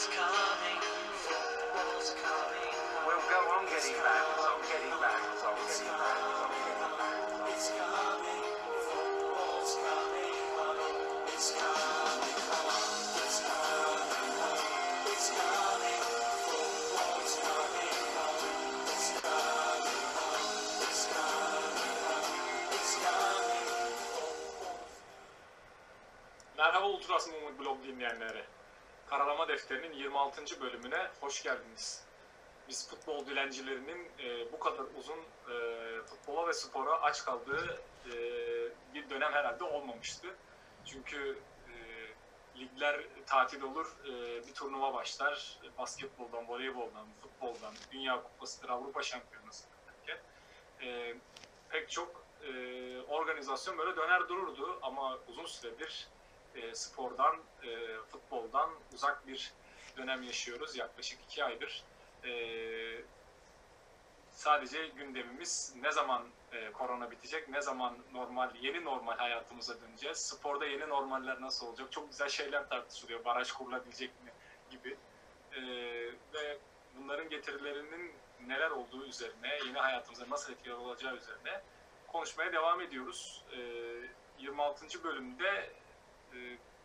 It's coming, football's coming. We'll go on getting back, on getting back, on getting back, on getting back. It's coming, football's coming. It's coming. It's coming. It's coming, football's coming. It's coming. It's coming home. It's coming, football. Merhaba Ultras Mumut blog dinleyenleri. Karalama Defteri'nin 26. bölümüne hoş geldiniz. Biz futbol dilencilerinin e, bu kadar uzun e, futbola ve spora aç kaldığı e, bir dönem herhalde olmamıştı. Çünkü e, ligler tatil olur, e, bir turnuva başlar. Basketboldan, voleyboldan, futboldan, Dünya Kupası'dır, Avrupa Şampiyonası e, pek çok e, organizasyon böyle döner dururdu ama uzun süredir e, spordan, e, futboldan uzak bir dönem yaşıyoruz. Yaklaşık iki aydır. E, sadece gündemimiz ne zaman e, korona bitecek, ne zaman normal, yeni normal hayatımıza döneceğiz. Sporda yeni normaller nasıl olacak? Çok güzel şeyler tartışılıyor. Baraj kurulabilecek mi gibi. E, ve bunların getirilerinin neler olduğu üzerine, yeni hayatımıza nasıl etkiler olacağı üzerine konuşmaya devam ediyoruz. E, 26. bölümde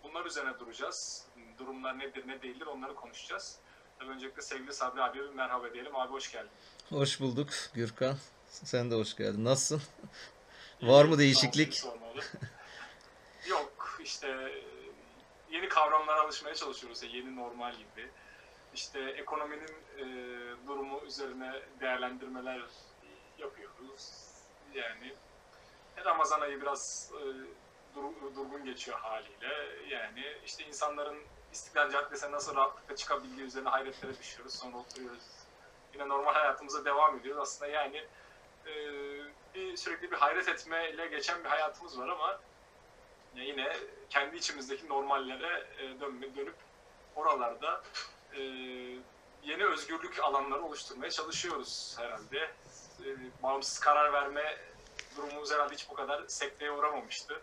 bunlar üzerine duracağız. Durumlar nedir ne değildir onları konuşacağız. Tabii öncelikle sevgili Sabri abiye bir merhaba diyelim. Abi hoş geldin. Hoş bulduk Gürkan. Sen de hoş geldin. Nasılsın? Var mı değişiklik? Yok işte yeni kavramlara alışmaya çalışıyoruz. ya, Yeni normal gibi. İşte ekonominin e, durumu üzerine değerlendirmeler yapıyoruz. Yani Ramazan ayı biraz e, dur- durgun geçiyor haliyle. Yani işte insanların İstiklal Caddesi'ne nasıl rahatlıkla çıkabildiği üzerine hayretlere düşüyoruz. Sonra oturuyoruz. Yine normal hayatımıza devam ediyoruz. Aslında yani e, bir sürekli bir hayret etmeyle geçen bir hayatımız var ama yine kendi içimizdeki normallere e, dönme, dönüp oralarda e, yeni özgürlük alanları oluşturmaya çalışıyoruz herhalde. E, bağımsız karar verme durumumuz herhalde hiç bu kadar sekteye uğramamıştı.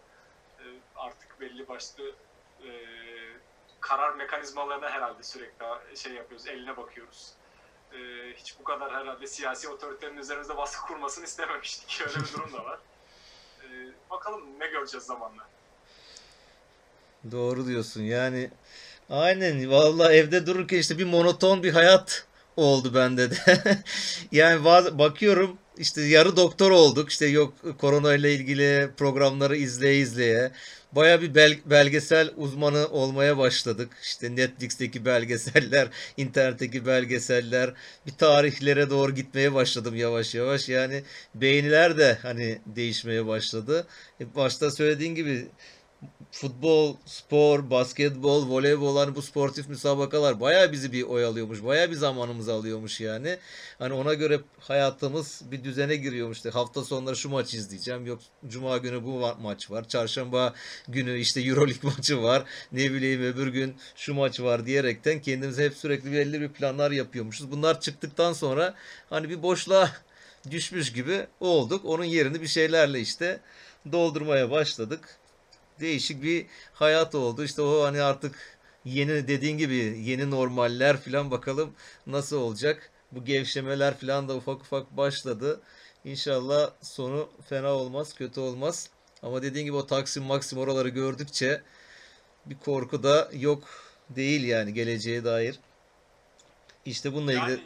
Artık belli başlı e, karar mekanizmalarına herhalde sürekli şey yapıyoruz, eline bakıyoruz. E, hiç bu kadar herhalde siyasi otoritenin üzerimizde baskı kurmasını istememiştik. Öyle bir durum da var. E, bakalım ne göreceğiz zamanla. Doğru diyorsun. Yani aynen vallahi evde dururken işte bir monoton bir hayat oldu bende de. Yani bakıyorum işte yarı doktor olduk. İşte yok korona ile ilgili programları izleye izleye. Baya bir bel- belgesel uzmanı olmaya başladık. İşte Netflix'teki belgeseller, internetteki belgeseller, bir tarihlere doğru gitmeye başladım yavaş yavaş. Yani beğeniler de hani değişmeye başladı. E, Başta söylediğin gibi futbol, spor, basketbol, voleybol hani bu sportif müsabakalar bayağı bizi bir oyalıyormuş. Bayağı bir zamanımızı alıyormuş yani. Hani ona göre hayatımız bir düzene giriyormuş. İşte hafta sonları şu maçı izleyeceğim. Yok cuma günü bu ma- maç var. Çarşamba günü işte EuroLeague maçı var. Ne bileyim öbür gün şu maç var diyerekten kendimize hep sürekli belli bir planlar yapıyormuşuz. Bunlar çıktıktan sonra hani bir boşluğa düşmüş gibi olduk. Onun yerini bir şeylerle işte doldurmaya başladık değişik bir hayat oldu. İşte o hani artık yeni dediğin gibi yeni normaller falan bakalım nasıl olacak. Bu gevşemeler falan da ufak ufak başladı. İnşallah sonu fena olmaz, kötü olmaz. Ama dediğin gibi o Taksim Maksim oraları gördükçe bir korku da yok değil yani geleceğe dair. İşte bununla ilgili Yani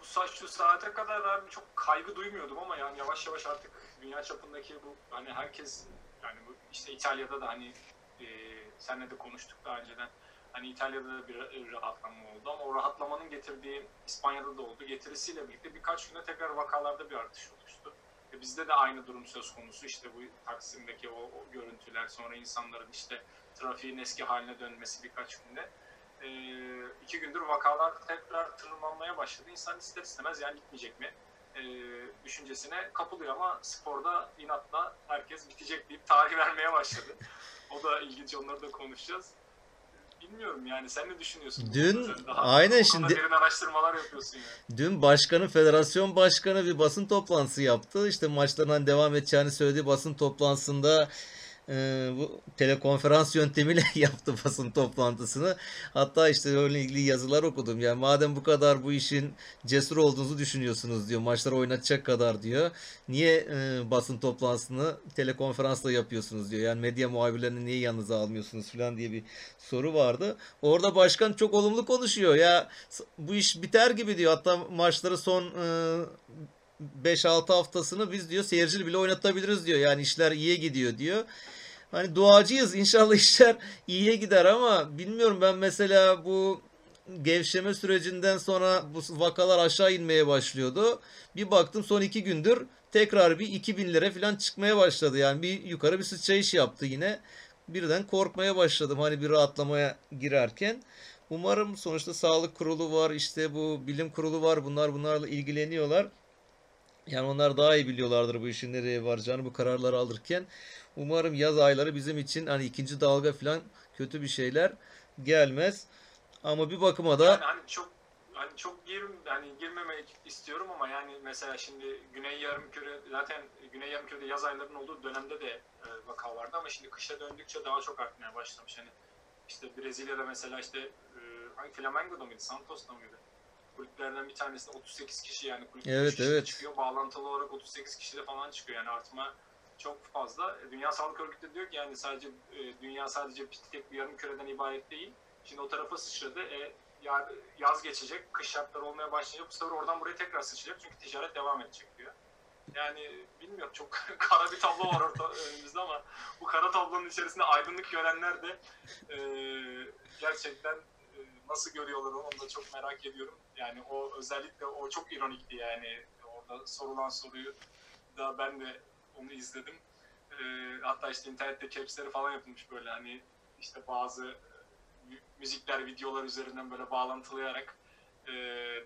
bu saç şu saate kadar ben çok kaygı duymuyordum ama yani yavaş yavaş artık dünya çapındaki bu hani herkes yani bu işte İtalya'da da hani e, seninle de konuştuk daha önceden hani İtalya'da da bir bir rahatlama oldu ama o rahatlamanın getirdiği İspanya'da da oldu. Getirisiyle birlikte birkaç güne tekrar vakalarda bir artış oluştu. E, bizde de aynı durum söz konusu. İşte bu Taksim'deki o, o görüntüler sonra insanların işte trafiğin eski haline dönmesi birkaç günde e, iki gündür vakalar tekrar tırmanmaya başladı. İnsan ister istemez yani gitmeyecek mi e, düşüncesine kapılıyor ama sporda inatla herkes bitecek deyip tarih vermeye başladı. O da ilginç onları da konuşacağız. Bilmiyorum yani sen ne düşünüyorsun? Dün- daha aynen şimdi- derin araştırmalar yapıyorsun yani. Dün başkanı, federasyon başkanı bir basın toplantısı yaptı. İşte maçların hani devam edeceğini söylediği basın toplantısında e, bu telekonferans yöntemiyle yaptı basın toplantısını. Hatta işte öyle ilgili yazılar okudum. Yani madem bu kadar bu işin cesur olduğunuzu düşünüyorsunuz diyor. Maçları oynatacak kadar diyor. Niye e, basın toplantısını telekonferansla yapıyorsunuz diyor. Yani medya muhabirlerini niye yanınıza almıyorsunuz falan diye bir soru vardı. Orada başkan çok olumlu konuşuyor. Ya bu iş biter gibi diyor. Hatta maçları son e, 5-6 haftasını biz diyor seyircili bile oynatabiliriz diyor. Yani işler iyiye gidiyor diyor. Hani duacıyız. İnşallah işler iyiye gider ama bilmiyorum ben mesela bu gevşeme sürecinden sonra bu vakalar aşağı inmeye başlıyordu. Bir baktım son iki gündür tekrar bir 2000 lira falan çıkmaya başladı. Yani bir yukarı bir sıçrayış yaptı yine. Birden korkmaya başladım hani bir rahatlamaya girerken. Umarım sonuçta sağlık kurulu var, işte bu bilim kurulu var. Bunlar bunlarla ilgileniyorlar. Yani onlar daha iyi biliyorlardır bu işin nereye varacağını bu kararları alırken. Umarım yaz ayları bizim için hani ikinci dalga falan kötü bir şeyler gelmez. Ama bir bakıma da Yani hani çok hani çok gir hani girmemek istiyorum ama yani mesela şimdi Güney Yarımküre zaten Güney Yarımküre'de yaz aylarının olduğu dönemde de e, vaka vardı ama şimdi kışa döndükçe daha çok artmaya başlamış. Hani işte Brezilya'da mesela işte e, hangi Flamengo'da mıydı, Santos'ta mıydı? Kulüplerden bir tanesinde 38 kişi yani kulüp Evet, kişi evet. çıkıyor. Bağlantılı olarak 38 kişi de falan çıkıyor. Yani artma çok fazla. E, Dünya Sağlık Örgütü de diyor ki yani sadece e, dünya sadece bir tek bir yarım küreden ibaret değil. Şimdi o tarafa sıçradı. E, ya- yaz geçecek, kış şartları olmaya başlayacak. Bu sefer oradan buraya tekrar sıçrayacak çünkü ticaret devam edecek diyor. Yani bilmiyorum çok kara bir tablo var orta önümüzde ama bu kara tablonun içerisinde aydınlık görenler de e, gerçekten e, nasıl görüyorlar onu da çok merak ediyorum. Yani o özellikle o çok ironikti yani orada sorulan soruyu da ben de onu izledim. E, hatta işte internette capsleri falan yapılmış böyle hani işte bazı mü- müzikler, videolar üzerinden böyle bağlantılayarak e,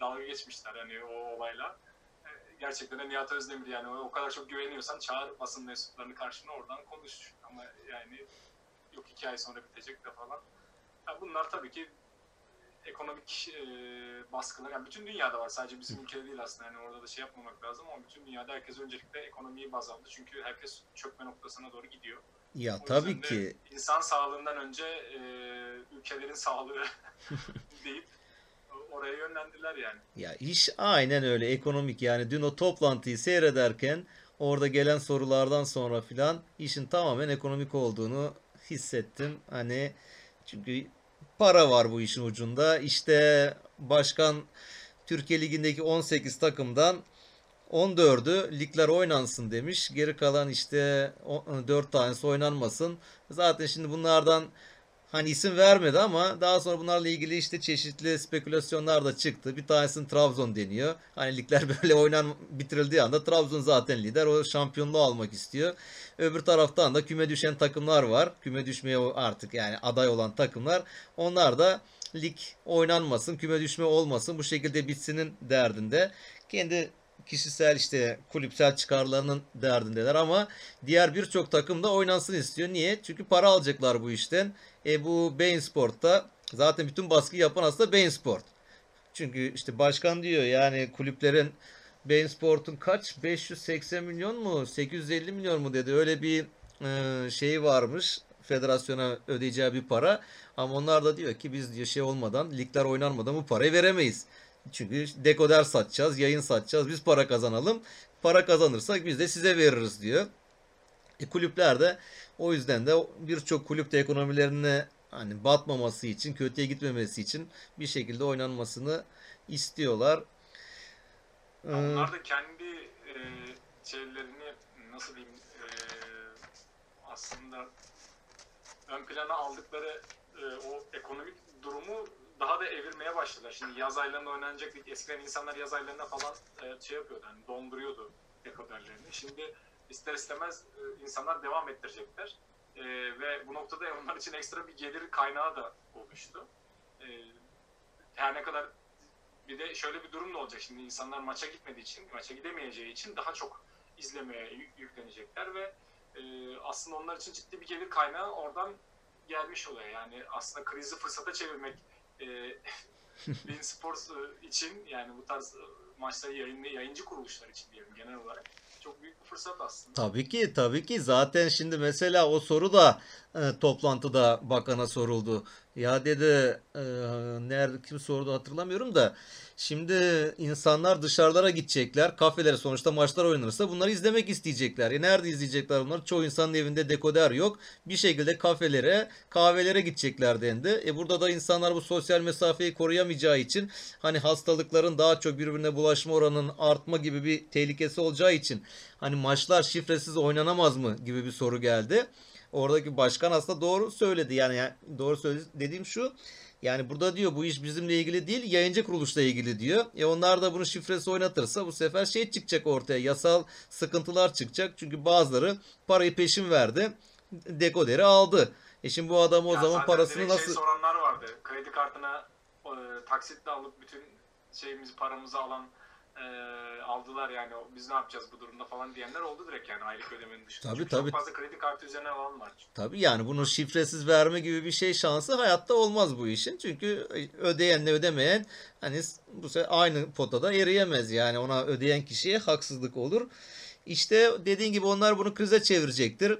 dalga geçmişler hani o olayla. E, gerçekten de Nihat Özdemir yani o kadar çok güveniyorsan çağır basın mensuplarını karşına oradan konuş. Ama yani yok iki ay sonra bitecek de falan. Ya bunlar tabii ki ekonomik e, baskılar. Yani bütün dünyada var. Sadece bizim ülkede değil aslında. Yani orada da şey yapmamak lazım ama bütün dünyada herkes öncelikle ekonomiyi baz aldı. Çünkü herkes çökme noktasına doğru gidiyor. ya O tabii ki insan sağlığından önce e, ülkelerin sağlığı deyip oraya yönlendiler yani. Ya iş aynen öyle ekonomik yani dün o toplantıyı seyrederken orada gelen sorulardan sonra filan işin tamamen ekonomik olduğunu hissettim. Hani çünkü para var bu işin ucunda. İşte başkan Türkiye Ligi'ndeki 18 takımdan 14'ü ligler oynansın demiş. Geri kalan işte 4 tanesi oynanmasın. Zaten şimdi bunlardan hani isim vermedi ama daha sonra bunlarla ilgili işte çeşitli spekülasyonlar da çıktı. Bir tanesinin Trabzon deniyor. Hani ligler böyle oynan bitirildiği anda Trabzon zaten lider. O şampiyonluğu almak istiyor. Öbür taraftan da küme düşen takımlar var. Küme düşmeye artık yani aday olan takımlar. Onlar da lig oynanmasın, küme düşme olmasın, bu şekilde bitsinin derdinde. Kendi kişisel işte kulüpsel çıkarlarının derdindeler ama diğer birçok takım da oynansın istiyor. Niye? Çünkü para alacaklar bu işten. E bu Bein Sport'ta zaten bütün baskı yapan aslında Bein Sport. Çünkü işte başkan diyor yani kulüplerin Bein Sport'un kaç? 580 milyon mu? 850 milyon mu dedi. Öyle bir e, şeyi varmış. Federasyona ödeyeceği bir para. Ama onlar da diyor ki biz diyor şey olmadan, ligler oynanmadan bu parayı veremeyiz. Çünkü dekoder satacağız, yayın satacağız. Biz para kazanalım. Para kazanırsak biz de size veririz diyor. E, kulüpler de o yüzden de birçok kulüp de ekonomilerine hani batmaması için, kötüye gitmemesi için bir şekilde oynanmasını istiyorlar. Ee, Onlar da kendi e, şeylerini nasıl diyeyim e, aslında ön plana aldıkları e, o ekonomik durumu daha da evirmeye başladılar. Şimdi yaz aylarında oynanacak lig eskiden insanlar yaz aylarında falan e, şey yapıyordu hani donduruyordu dekoderlerini. Şimdi ister istemez e, insanlar devam ettirecekler. E, ve bu noktada onlar için ekstra bir gelir kaynağı da oluştu. E, her ne kadar bir de şöyle bir durum da olacak. Şimdi insanlar maça gitmediği için, maça gidemeyeceği için daha çok izlemeye yü- yüklenecekler ve e, aslında onlar için ciddi bir gelir kaynağı oradan gelmiş oluyor. Yani aslında krizi fırsata çevirmek e, Bein Sports e, için yani bu tarz e, maçları yayın, yayıncı kuruluşlar için diyelim genel olarak çok büyük bir fırsat aslında. Tabii ki, tabii ki. Zaten şimdi mesela o soru da e, toplantıda bakana soruldu. Ya dedi, e, nerede kim sordu hatırlamıyorum da. Şimdi insanlar dışarılara gidecekler. Kafelere sonuçta maçlar oynanırsa bunları izlemek isteyecekler. E nerede izleyecekler bunları? Çoğu insanın evinde dekoder yok. Bir şekilde kafelere, kahvelere gidecekler dendi. E burada da insanlar bu sosyal mesafeyi koruyamayacağı için hani hastalıkların daha çok birbirine bulaşma oranının artma gibi bir tehlikesi olacağı için hani maçlar şifresiz oynanamaz mı gibi bir soru geldi. Oradaki başkan aslında doğru söyledi. Yani, yani doğru söyledi dediğim şu. Yani burada diyor bu iş bizimle ilgili değil yayıncı kuruluşla ilgili diyor. E onlar da bunu şifresi oynatırsa bu sefer şey çıkacak ortaya yasal sıkıntılar çıkacak. Çünkü bazıları parayı peşin verdi. Dekoderi aldı. E şimdi bu adam o Ya zaman parasını direkt nasıl... Şey soranlar vardı. Kredi kartına e, taksitle alıp bütün şeyimizi paramızı alan e, aldılar yani biz ne yapacağız bu durumda falan diyenler oldu direkt yani aylık ödemenin dışında. Tabii, Çünkü tabii. Çok fazla kredi kartı üzerine alan var. Tabii yani bunu şifresiz verme gibi bir şey şansı hayatta olmaz bu işin. Çünkü ödeyenle ödemeyen hani bu sefer aynı potada eriyemez. Yani ona ödeyen kişiye haksızlık olur. İşte dediğin gibi onlar bunu krize çevirecektir.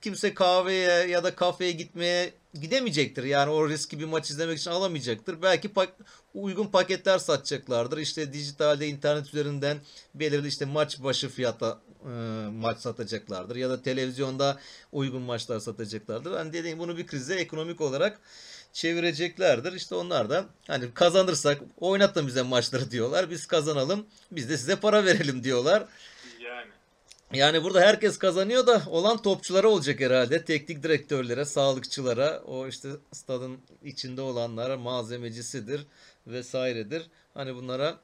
Kimse kahveye ya da kafeye gitmeye gidemeyecektir. Yani o riski bir maç izlemek için alamayacaktır. Belki pak- uygun paketler satacaklardır. İşte dijitalde internet üzerinden belirli işte maç başı fiyata e, maç satacaklardır. Ya da televizyonda uygun maçlar satacaklardır. Hani dediğim bunu bir krize ekonomik olarak çevireceklerdir. İşte onlar da hani kazanırsak oynatın bize maçları diyorlar. Biz kazanalım. Biz de size para verelim diyorlar. Yani. Burada herkes kazanıyor da olan topçulara olacak herhalde. Teknik direktörlere, sağlıkçılara, o işte stadın içinde olanlara, malzemecisidir vesairedir. Hani bunlara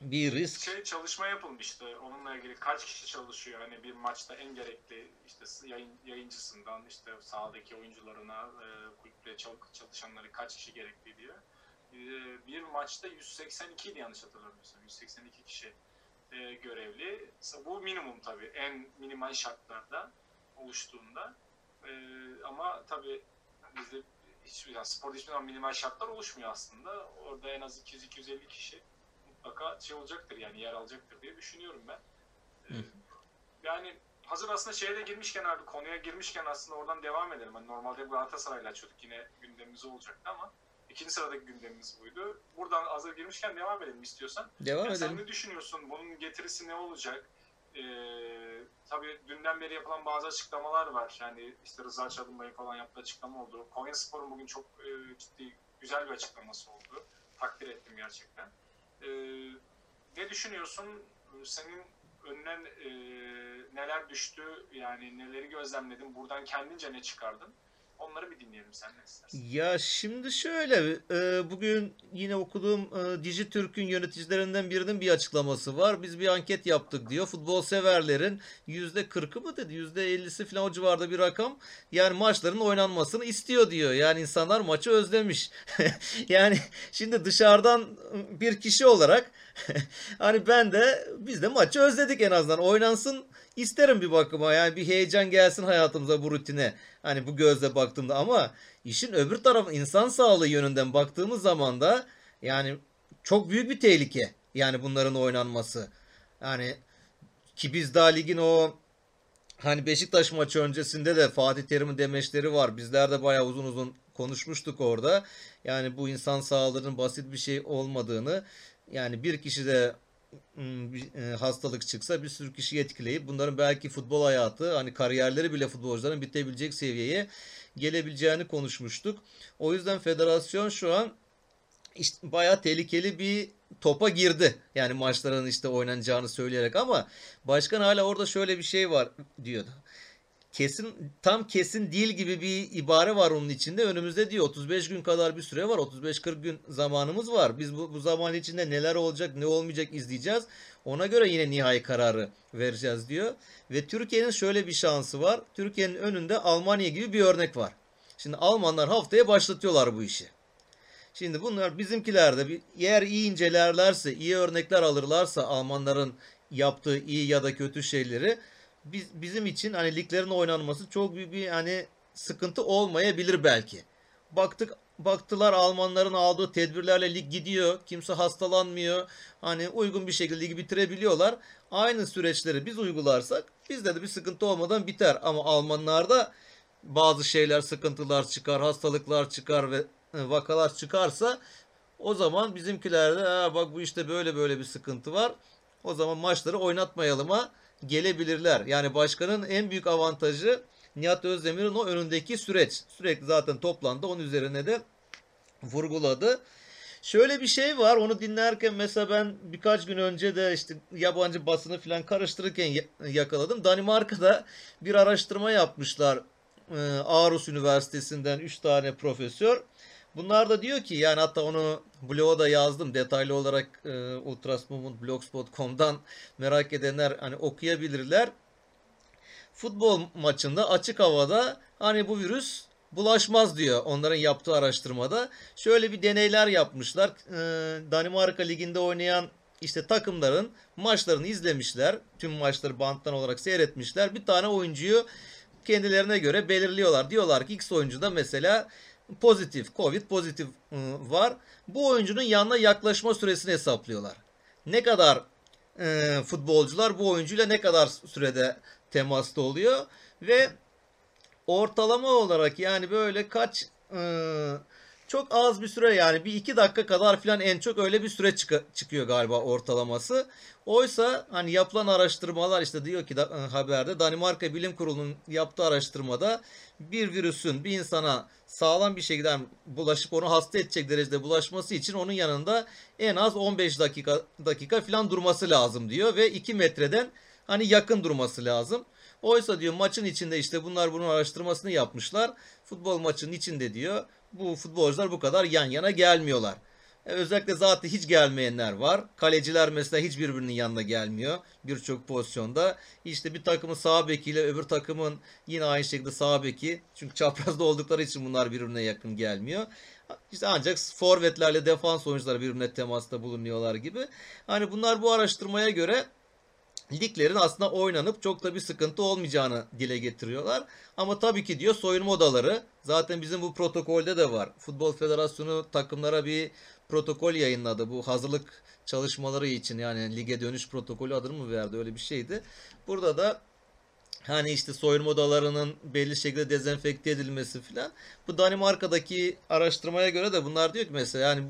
bir risk. Şey çalışma yapılmıştı. Onunla ilgili kaç kişi çalışıyor? Hani bir maçta en gerekli işte yayın, yayıncısından işte sahadaki oyuncularına, e, kulüpte çal- çalışanları kaç kişi gerekli diyor. E, bir maçta 182 idi yanlış hatırlamıyorsam. 182 kişi e, görevli. Bu minimum tabii. En minimal şartlarda oluştuğunda. E, ama tabii bizde hiçbir yani sporda hiçbir zaman minimal şartlar oluşmuyor aslında. Orada en az 200-250 kişi mutlaka şey olacaktır yani yer alacaktır diye düşünüyorum ben. Ee, yani hazır aslında şeye de girmişken abi konuya girmişken aslında oradan devam edelim. Hani normalde Galatasaray'la açıyorduk yine gündemimiz olacaktı ama ikinci sıradaki gündemimiz buydu. Buradan hazır girmişken devam edelim istiyorsan. Devam Ya sen edelim. ne düşünüyorsun? Bunun getirisi ne olacak? Ee, tabii dünden beri yapılan bazı açıklamalar var. Yani işte Rıza Çalınbay'ın falan yaptığı açıklama oldu. Konyaspor'un bugün çok e, ciddi, güzel bir açıklaması oldu. Takdir ettim gerçekten. Ee, ne düşünüyorsun? Senin önüne e, neler düştü? Yani neleri gözlemledin? Buradan kendince ne çıkardın? Onları bir dinleyelim sen ne istersin? Ya şimdi şöyle, e, bugün yine okuduğum e, Dijitürk'ün yöneticilerinden birinin bir açıklaması var. Biz bir anket yaptık diyor. Futbol severlerin %40'ı mı dedi, %50'si falan o civarda bir rakam. Yani maçların oynanmasını istiyor diyor. Yani insanlar maçı özlemiş. Yani şimdi dışarıdan bir kişi olarak hani ben de biz de maçı özledik en azından. Oynansın isterim bir bakıma. Yani bir heyecan gelsin hayatımıza bu rutine. Hani bu gözle baktığımda ama işin öbür tarafı insan sağlığı yönünden baktığımız zaman da yani çok büyük bir tehlike. Yani bunların oynanması. Yani ki biz daha ligin o hani Beşiktaş maçı öncesinde de Fatih Terim'in demeçleri var. Bizler de bayağı uzun uzun konuşmuştuk orada. Yani bu insan sağlığının basit bir şey olmadığını yani bir kişide ım, bir, e, hastalık çıksa bir sürü kişiyi etkileyip bunların belki futbol hayatı hani kariyerleri bile futbolcuların bitebilecek seviyeye gelebileceğini konuşmuştuk. O yüzden federasyon şu an işte bayağı tehlikeli bir topa girdi. Yani maçların işte oynanacağını söyleyerek ama başkan hala orada şöyle bir şey var diyordu. Kesin tam kesin değil gibi bir ibare var onun içinde. Önümüzde diyor 35 gün kadar bir süre var. 35-40 gün zamanımız var. Biz bu, bu zaman içinde neler olacak, ne olmayacak izleyeceğiz. Ona göre yine nihai kararı vereceğiz diyor. Ve Türkiye'nin şöyle bir şansı var. Türkiye'nin önünde Almanya gibi bir örnek var. Şimdi Almanlar haftaya başlatıyorlar bu işi. Şimdi bunlar bizimkiler de bir, eğer iyi incelerlerse, iyi örnekler alırlarsa Almanların yaptığı iyi ya da kötü şeyleri biz, bizim için hani liglerin oynanması çok büyük bir hani sıkıntı olmayabilir belki. Baktık baktılar Almanların aldığı tedbirlerle lig gidiyor. Kimse hastalanmıyor. Hani uygun bir şekilde ligi bitirebiliyorlar. Aynı süreçleri biz uygularsak bizde de bir sıkıntı olmadan biter. Ama Almanlarda bazı şeyler, sıkıntılar çıkar, hastalıklar çıkar ve e, vakalar çıkarsa o zaman bizimkilerde "Ha, bak bu işte böyle böyle bir sıkıntı var. O zaman maçları oynatmayalıma gelebilirler. Yani başkanın en büyük avantajı Nihat Özdemir'in o önündeki süreç. Sürekli zaten toplandı. Onun üzerine de vurguladı. Şöyle bir şey var. Onu dinlerken mesela ben birkaç gün önce de işte yabancı basını falan karıştırırken ya- yakaladım. Danimarka'da bir araştırma yapmışlar. Aarhus Üniversitesi'nden 3 tane profesör. Bunlar da diyor ki yani hatta onu bloğa da yazdım detaylı olarak e, ultrasmovement.blogspot.com'dan merak edenler hani okuyabilirler. Futbol maçında açık havada hani bu virüs bulaşmaz diyor onların yaptığı araştırmada. Şöyle bir deneyler yapmışlar. Ee, Danimarka liginde oynayan işte takımların maçlarını izlemişler. Tüm maçları banttan olarak seyretmişler. Bir tane oyuncuyu kendilerine göre belirliyorlar. Diyorlar ki X oyuncuda mesela pozitif, Covid pozitif ıı, var. Bu oyuncunun yanına yaklaşma süresini hesaplıyorlar. Ne kadar e, futbolcular bu oyuncuyla ne kadar sürede temasta oluyor ve ortalama olarak yani böyle kaç e, çok az bir süre yani bir iki dakika kadar falan en çok öyle bir süre çıka- çıkıyor galiba ortalaması. Oysa hani yapılan araştırmalar işte diyor ki da, haberde Danimarka Bilim Kurulu'nun yaptığı araştırmada bir virüsün bir insana sağlam bir şekilde bulaşıp onu hasta edecek derecede bulaşması için onun yanında en az 15 dakika dakika falan durması lazım diyor ve 2 metreden hani yakın durması lazım. Oysa diyor maçın içinde işte bunlar bunun araştırmasını yapmışlar. Futbol maçının içinde diyor bu futbolcular bu kadar yan yana gelmiyorlar. E, özellikle zaten hiç gelmeyenler var. Kaleciler mesela hiç birbirinin yanına gelmiyor. Birçok pozisyonda. İşte bir takımın sağ bekiyle öbür takımın yine aynı şekilde sağ beki. Çünkü çaprazda oldukları için bunlar birbirine yakın gelmiyor. İşte ancak forvetlerle defans oyuncuları birbirine temasta bulunuyorlar gibi. Hani bunlar bu araştırmaya göre liglerin aslında oynanıp çok da bir sıkıntı olmayacağını dile getiriyorlar. Ama tabii ki diyor soyunma odaları zaten bizim bu protokolde de var. Futbol Federasyonu takımlara bir protokol yayınladı. Bu hazırlık çalışmaları için yani lige dönüş protokolü adını mı verdi öyle bir şeydi. Burada da Hani işte soyunma odalarının belli şekilde dezenfekte edilmesi filan. Bu Danimarka'daki araştırmaya göre de bunlar diyor ki mesela yani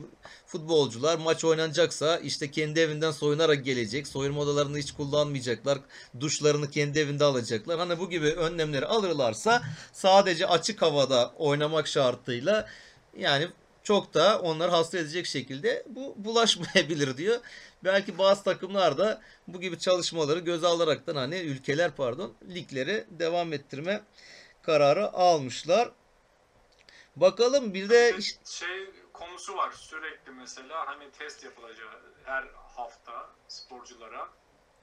futbolcular maç oynanacaksa işte kendi evinden soyunarak gelecek. Soyunma odalarını hiç kullanmayacaklar. Duşlarını kendi evinde alacaklar. Hani bu gibi önlemleri alırlarsa sadece açık havada oynamak şartıyla yani çok da onları hasta edecek şekilde bu bulaşmayabilir diyor. Belki bazı takımlar da bu gibi çalışmaları göze alaraktan hani ülkeler pardon ligleri devam ettirme kararı almışlar. Bakalım bir de şey konusu var sürekli mesela hani test yapılacağı her hafta sporculara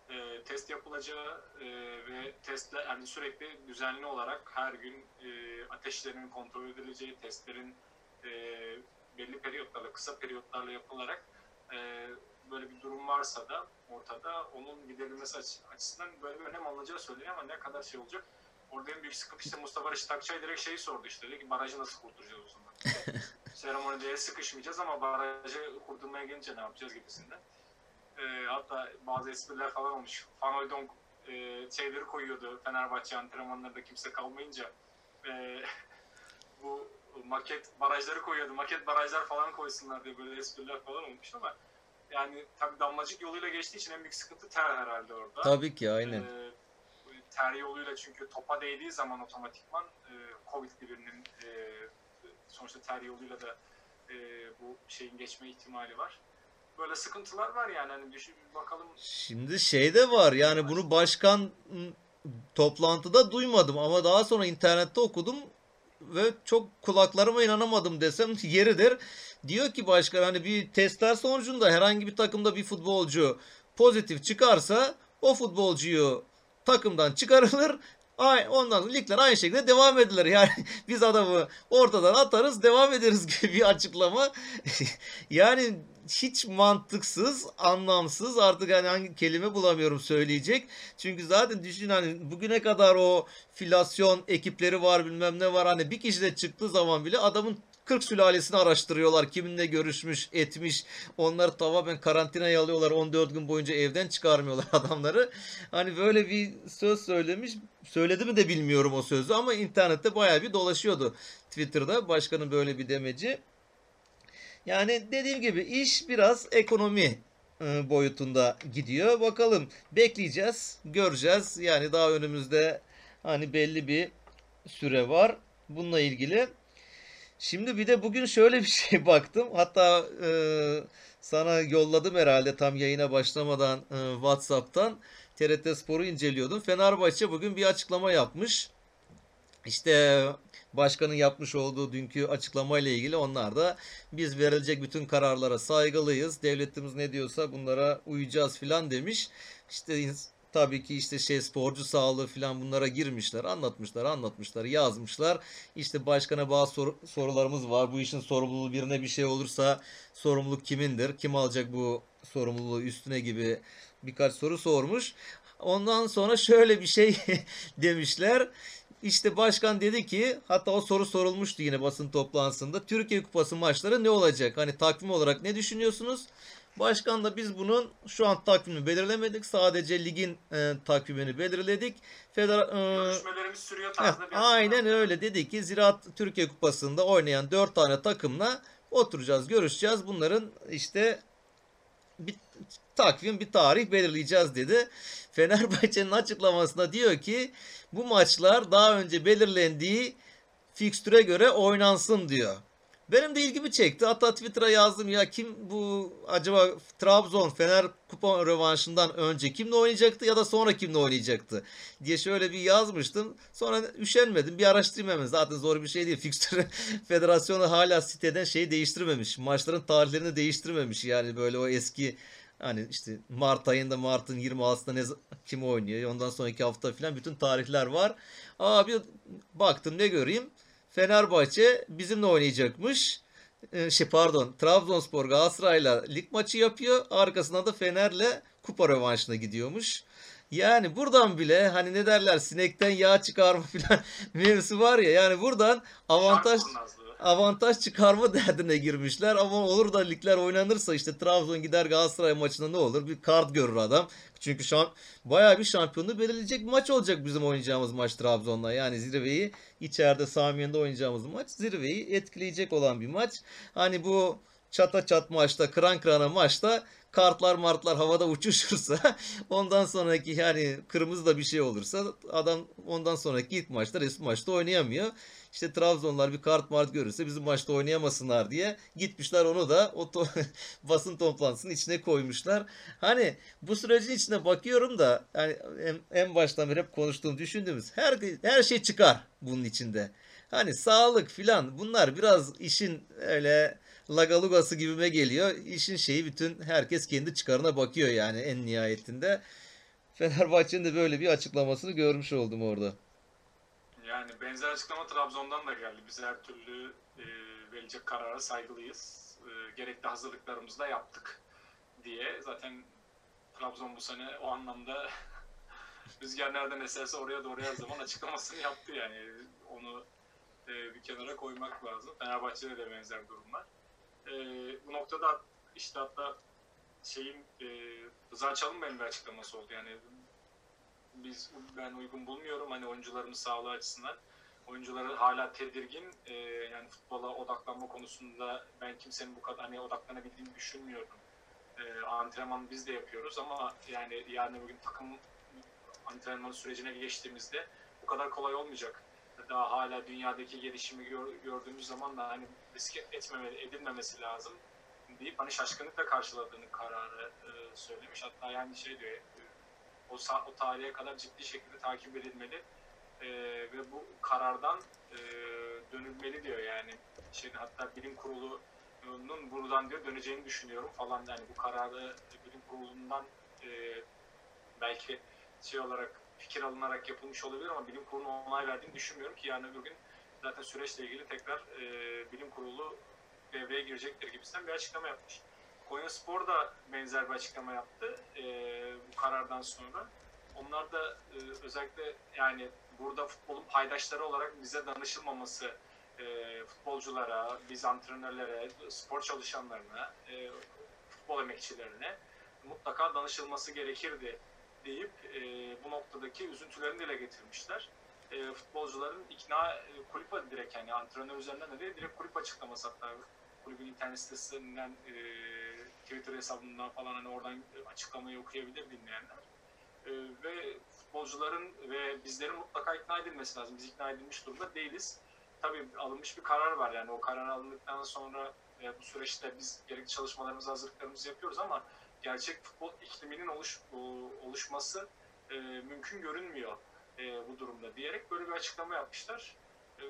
e, test yapılacağı e, ve testler yani sürekli düzenli olarak her gün e, ateşlerinin kontrol edileceği testlerin e, belli periyotlarla kısa periyotlarla yapılarak e, böyle bir durum varsa da ortada onun giderilmesi açı- açısından böyle bir önem alınacağı söyleniyor ama ne kadar şey olacak Orada en büyük sıkıntı işte Mustafa Reşit Akçay direkt şeyi sordu işte. Dedi ki barajı nasıl kurtaracağız o zaman? Seremonide sıkışmayacağız ama barajı kurdurmaya gelince ne yapacağız gibisinden. Ee, hatta bazı espriler falan olmuş. Van Hooydonk e, şeyleri koyuyordu Fenerbahçe antrenmanlarında kimse kalmayınca. E, bu maket barajları koyuyordu. Maket barajlar falan koysunlar diye böyle espriler falan olmuş ama yani tabii damlacık yoluyla geçtiği için en büyük sıkıntı ter herhalde orada. tabii ki aynen. Ee, ter yoluyla çünkü topa değdiği zaman otomatikman e, Covid'li birinin e, sonuçta ter yoluyla da e, bu şeyin geçme ihtimali var. Böyle sıkıntılar var yani hani düşün bakalım Şimdi şey de var yani bunu başkan m, toplantıda duymadım ama daha sonra internette okudum ve çok kulaklarıma inanamadım desem yeridir. Diyor ki başkan hani bir testler sonucunda herhangi bir takımda bir futbolcu pozitif çıkarsa o futbolcuyu takımdan çıkarılır. Ay, ondan sonra ligler aynı şekilde devam edilir. Yani biz adamı ortadan atarız devam ederiz gibi bir açıklama. yani hiç mantıksız, anlamsız artık hani hangi kelime bulamıyorum söyleyecek. Çünkü zaten düşün hani bugüne kadar o filasyon ekipleri var bilmem ne var hani bir kişi de çıktığı zaman bile adamın 40 sülalesini araştırıyorlar. Kiminle görüşmüş, etmiş. Onları tamamen karantinaya alıyorlar. 14 gün boyunca evden çıkarmıyorlar adamları. Hani böyle bir söz söylemiş. Söyledi mi de bilmiyorum o sözü ama internette bayağı bir dolaşıyordu. Twitter'da başkanın böyle bir demeci. Yani dediğim gibi iş biraz ekonomi e, boyutunda gidiyor. Bakalım bekleyeceğiz, göreceğiz. Yani daha önümüzde hani belli bir süre var bununla ilgili. Şimdi bir de bugün şöyle bir şey baktım. Hatta e, sana yolladım herhalde tam yayına başlamadan e, WhatsApp'tan. TRT Spor'u inceliyordum. Fenerbahçe bugün bir açıklama yapmış. İşte başkanın yapmış olduğu dünkü açıklamayla ilgili onlar da biz verilecek bütün kararlara saygılıyız. Devletimiz ne diyorsa bunlara uyacağız filan demiş. İşte tabii ki işte şey sporcu sağlığı filan bunlara girmişler, anlatmışlar, anlatmışlar, yazmışlar. İşte başkana bazı soru- sorularımız var. Bu işin sorumluluğu birine bir şey olursa sorumluluk kimindir? Kim alacak bu sorumluluğu üstüne gibi birkaç soru sormuş. Ondan sonra şöyle bir şey demişler. İşte başkan dedi ki hatta o soru sorulmuştu yine basın toplantısında. Türkiye Kupası maçları ne olacak? Hani takvim olarak ne düşünüyorsunuz? Başkan da biz bunun şu an takvimini belirlemedik. Sadece ligin e, takvimini belirledik. Feder e, Görüşmelerimiz sürüyor Heh, tarzında bir aynen öyle dedi ki Ziraat Türkiye Kupası'nda oynayan 4 tane takımla oturacağız, görüşeceğiz. Bunların işte bir takvim, bir tarih belirleyeceğiz dedi. Fenerbahçe'nin açıklamasında diyor ki bu maçlar daha önce belirlendiği fikstüre göre oynansın diyor. Benim de ilgimi çekti. Hatta Twitter'a yazdım ya kim bu acaba Trabzon Fener kupa rövanşından önce kimle oynayacaktı ya da sonra kimle oynayacaktı diye şöyle bir yazmıştım. Sonra üşenmedim. Bir araştırayım hemen. Zaten zor bir şey değil. Fikstür Federasyonu hala siteden şeyi değiştirmemiş. Maçların tarihlerini değiştirmemiş. Yani böyle o eski hani işte Mart ayında Mart'ın 26'sında ne kim oynuyor? Ondan sonraki hafta falan bütün tarihler var. Aa bir baktım ne göreyim? Fenerbahçe bizimle oynayacakmış. Ee, şey pardon Trabzonspor Galatasaray'la lig maçı yapıyor. Arkasına da Fener'le kupa rövanşına gidiyormuş. Yani buradan bile hani ne derler sinekten yağ çıkarma falan mevzusu var ya yani buradan avantaj Şark kurnazlığı. Avantaj çıkarma derdine girmişler ama olur da ligler oynanırsa işte Trabzon gider Galatasaray maçında ne olur bir kart görür adam. Çünkü şu an bayağı bir şampiyonluğu belirleyecek bir maç olacak bizim oynayacağımız maç Trabzon'la. Yani zirveyi içeride Samiyen'de oynayacağımız maç zirveyi etkileyecek olan bir maç. Hani bu çata çat maçta, kıran kırana maçta kartlar martlar havada uçuşursa ondan sonraki yani kırmızı da bir şey olursa adam ondan sonraki ilk maçta resmi maçta oynayamıyor. İşte Trabzonlar bir kart mart görürse bizim maçta oynayamasınlar diye gitmişler onu da o to- basın toplantısının içine koymuşlar. Hani bu sürecin içine bakıyorum da yani en, en baştan beri hep konuştuğum düşündüğümüz her her şey çıkar bunun içinde. Hani sağlık filan bunlar biraz işin öyle lagalugası gibime geliyor. İşin şeyi bütün herkes kendi çıkarına bakıyor yani en nihayetinde. Fenerbahçe'nin de böyle bir açıklamasını görmüş oldum orada. Yani benzer açıklama Trabzon'dan da geldi. Biz her türlü e, verilecek karara saygılıyız. E, gerekli hazırlıklarımızı da yaptık diye. Zaten Trabzon bu sene o anlamda rüzgar eserse oraya doğru her zaman açıklamasını yaptı yani. Onu e, bir kenara koymak lazım. Fenerbahçe'de de benzer durumlar. E, bu noktada işte hatta şeyin e, Rıza Çalınbay'ın bir açıklaması oldu. Yani biz ben uygun bulmuyorum hani oyuncularımız sağlığı açısından. Oyuncuları hala tedirgin. Ee, yani futbola odaklanma konusunda ben kimsenin bu kadar hani odaklanabildiğini düşünmüyorum. Ee, antrenman biz de yapıyoruz ama yani yarın bugün takım antrenman sürecine geçtiğimizde bu kadar kolay olmayacak. Daha hala dünyadaki gelişimi gör- gördüğümüz zaman da hani risk etmemeli, edilmemesi lazım deyip hani şaşkınlıkla karşıladığını kararı e, söylemiş. Hatta yani şey diyor, e, o, o tarihe kadar ciddi şekilde takip edilmeli E, ve bu karardan e, dönülmeli diyor yani. Şey, hatta bilim kurulunun buradan diyor döneceğini düşünüyorum falan yani bu kararı bilim kurulundan e, belki şey olarak fikir alınarak yapılmış olabilir ama bilim kurulunun onay verdiğini düşünmüyorum ki yani öbür gün zaten süreçle ilgili tekrar e, bilim kurulu devreye girecektir gibisinden bir açıklama yapmış. Konya Spor da benzer bir açıklama yaptı e, bu karardan sonra. Onlar da e, özellikle yani burada futbolun paydaşları olarak bize danışılmaması e, futbolculara, biz antrenörlere, spor çalışanlarına, e, futbol emekçilerine mutlaka danışılması gerekirdi deyip e, bu noktadaki üzüntülerini dile getirmişler. E, futbolcuların ikna e, kulüp direkt yani antrenör üzerinden de değil, direkt kulüp açıklaması hatta kulübün internet sitesinden e, Twitter hesabından falan hani oradan açıklamayı okuyabilir dinleyenler. E, ve futbolcuların ve bizlerin mutlaka ikna edilmesi lazım. Biz ikna edilmiş durumda değiliz. Tabii alınmış bir karar var yani o karar alındıktan sonra e, bu süreçte biz gerekli çalışmalarımızı, hazırlıklarımızı yapıyoruz ama gerçek futbol ikliminin oluş, oluşması e, mümkün görünmüyor e, bu durumda diyerek böyle bir açıklama yapmışlar. E,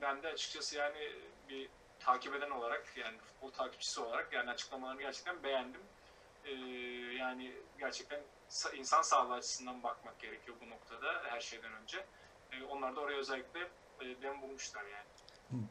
ben de açıkçası yani bir takip eden olarak yani futbol takipçisi olarak yani açıklamalarını gerçekten beğendim. E, yani gerçekten sa- insan sağlığı açısından bakmak gerekiyor bu noktada her şeyden önce. E, onlar da oraya özellikle e, dem bulmuşlar yani.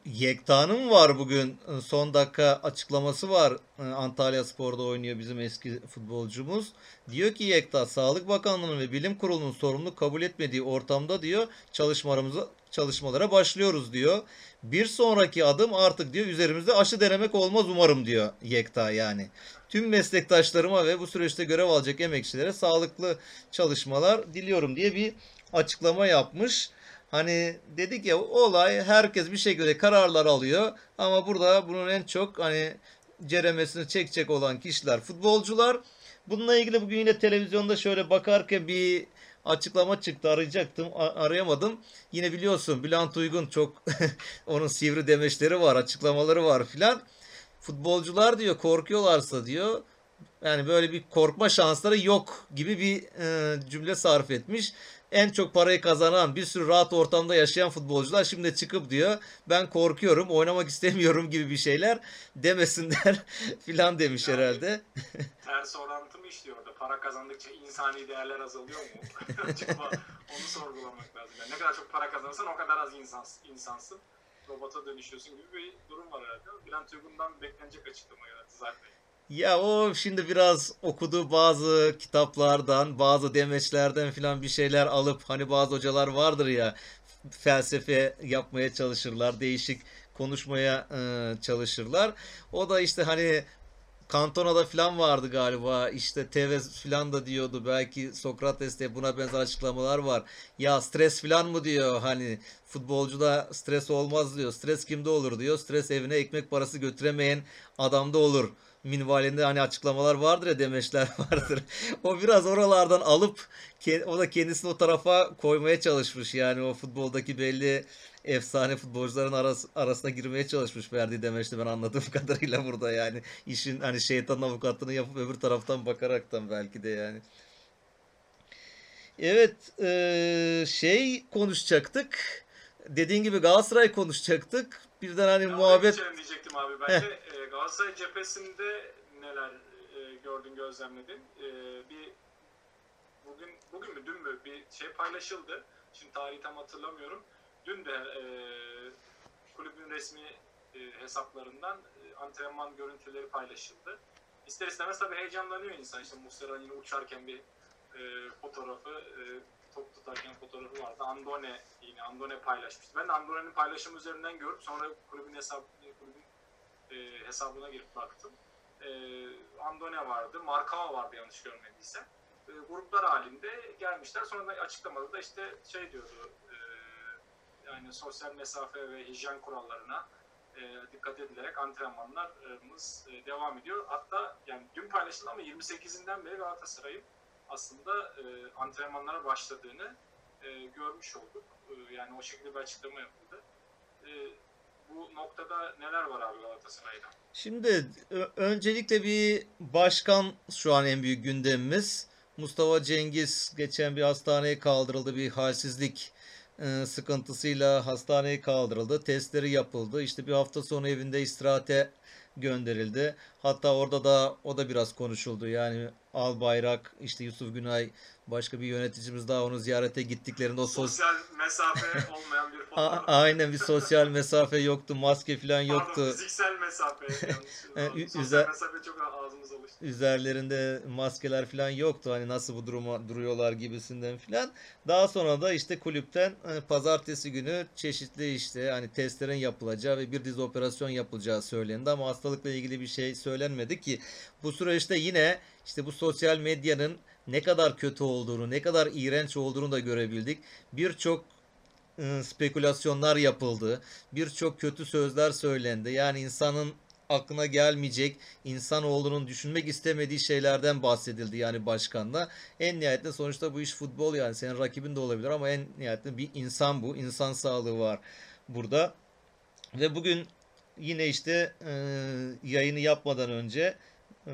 Yekta'nın var bugün e, son dakika açıklaması var. Antalya Spor'da oynuyor bizim eski futbolcumuz. Diyor ki Yekta Sağlık Bakanlığı'nın ve Bilim Kurulu'nun sorumluluk kabul etmediği ortamda diyor çalışmalarımıza çalışmalara başlıyoruz diyor. Bir sonraki adım artık diyor üzerimizde aşı denemek olmaz umarım diyor Yekta yani. Tüm meslektaşlarıma ve bu süreçte görev alacak emekçilere sağlıklı çalışmalar diliyorum diye bir açıklama yapmış. Hani dedik ya olay herkes bir şekilde kararlar alıyor ama burada bunun en çok hani ceremesini çekecek olan kişiler futbolcular. Bununla ilgili bugün yine televizyonda şöyle bakarken bir açıklama çıktı arayacaktım arayamadım. Yine biliyorsun Bülent Uygun çok onun sivri demeçleri var açıklamaları var filan. Futbolcular diyor korkuyorlarsa diyor yani böyle bir korkma şansları yok gibi bir e, cümle sarf etmiş. En çok parayı kazanan bir sürü rahat ortamda yaşayan futbolcular şimdi çıkıp diyor ben korkuyorum oynamak istemiyorum gibi bir şeyler demesinler filan demiş herhalde. Ters orantı mı işliyor orada? Para kazandıkça insani değerler azalıyor mu? Acaba onu sorgulamak lazım. Yani ne kadar çok para kazanırsan o kadar az insan, insansın. Robota dönüşüyorsun gibi bir durum var herhalde. Bülent Uygun'dan beklenecek açıklama geldi zaten. Ya o şimdi biraz okuduğu bazı kitaplardan, bazı demeçlerden filan bir şeyler alıp hani bazı hocalar vardır ya felsefe yapmaya çalışırlar, değişik konuşmaya e, çalışırlar. O da işte hani Kantona'da filan vardı galiba. İşte Tevez filan da diyordu. Belki Sokrates'te buna benzer açıklamalar var. Ya stres filan mı diyor hani futbolcuda stres olmaz diyor. Stres kimde olur diyor. Stres evine ekmek parası götüremeyen adamda olur. Minvalinde hani açıklamalar vardır ya demeçler vardır. O biraz oralardan alıp o da kendisini o tarafa koymaya çalışmış. Yani o futboldaki belli efsane futbolcuların arası, arasına girmeye çalışmış verdiği demeçte ben anladığım kadarıyla burada yani işin hani şeytanın avukatlığını yapıp öbür taraftan bakaraktan belki de yani. Evet eee, şey konuşacaktık. Dediğin gibi Galatasaray konuşacaktık. Birden hani oraya muhabbet diyecektim abi. Ben de e, Galatasaray cephesinde neler e, gördün, gözlemledin? E, bir bugün bugün mü dün mü bir şey paylaşıldı. Şimdi tarihi tam hatırlamıyorum. Dün de e, kulübün resmi e, hesaplarından e, antrenman görüntüleri paylaşıldı. İster istemez tabii heyecanlanıyor insan. İşte Muslera'nın yine uçarken bir e, fotoğrafı, e, top tutarken fotoğrafı vardı. Andone yine Andone paylaşmıştı. Ben de Andone'nin paylaşımı üzerinden görüp sonra kulübün hesabı kulübün e, hesabına girip baktım. E, Andone vardı, Markava vardı yanlış görmediysem. E, gruplar halinde gelmişler. Sonra da açıklamada da işte şey diyordu. e, yani sosyal mesafe ve hijyen kurallarına e, dikkat edilerek antrenmanlarımız e, devam ediyor. Hatta yani dün paylaşıldı ama 28'inden beri Galatasaray'ın aslında e, antrenmanlara başladığını e, görmüş olduk. E, yani o şekilde bir açıklama yapıldı. E, bu noktada neler var abi Galatasaray'da? Şimdi öncelikle bir başkan şu an en büyük gündemimiz. Mustafa Cengiz geçen bir hastaneye kaldırıldı. Bir halsizlik e, sıkıntısıyla hastaneye kaldırıldı. Testleri yapıldı. İşte bir hafta sonu evinde istirahate gönderildi. Hatta orada da o da biraz konuşuldu. Yani Albayrak, işte Yusuf Günay Başka bir yöneticimiz daha onu ziyarete gittiklerinde o sos Sosyal mesafe olmayan bir fotoğraf. aynen bir sosyal mesafe yoktu, maske falan Pardon, yoktu. fiziksel mesafe. E, yanlış. Sosyal üzer- mesafe çok ağzımıza alıştı. Üzerlerinde maskeler falan yoktu. Hani nasıl bu duruma duruyorlar gibisinden falan. Daha sonra da işte kulüpten hani pazartesi günü çeşitli işte hani testlerin yapılacağı ve bir dizi operasyon yapılacağı söylendi ama hastalıkla ilgili bir şey söylenmedi ki bu süreçte yine işte bu sosyal medyanın ne kadar kötü olduğunu, ne kadar iğrenç olduğunu da görebildik. Birçok ıı, spekülasyonlar yapıldı. Birçok kötü sözler söylendi. Yani insanın aklına gelmeyecek, insan olduğunun düşünmek istemediği şeylerden bahsedildi yani başkanla. En nihayetinde sonuçta bu iş futbol yani senin rakibin de olabilir ama en nihayetinde bir insan bu. insan sağlığı var burada. Ve bugün yine işte e, yayını yapmadan önce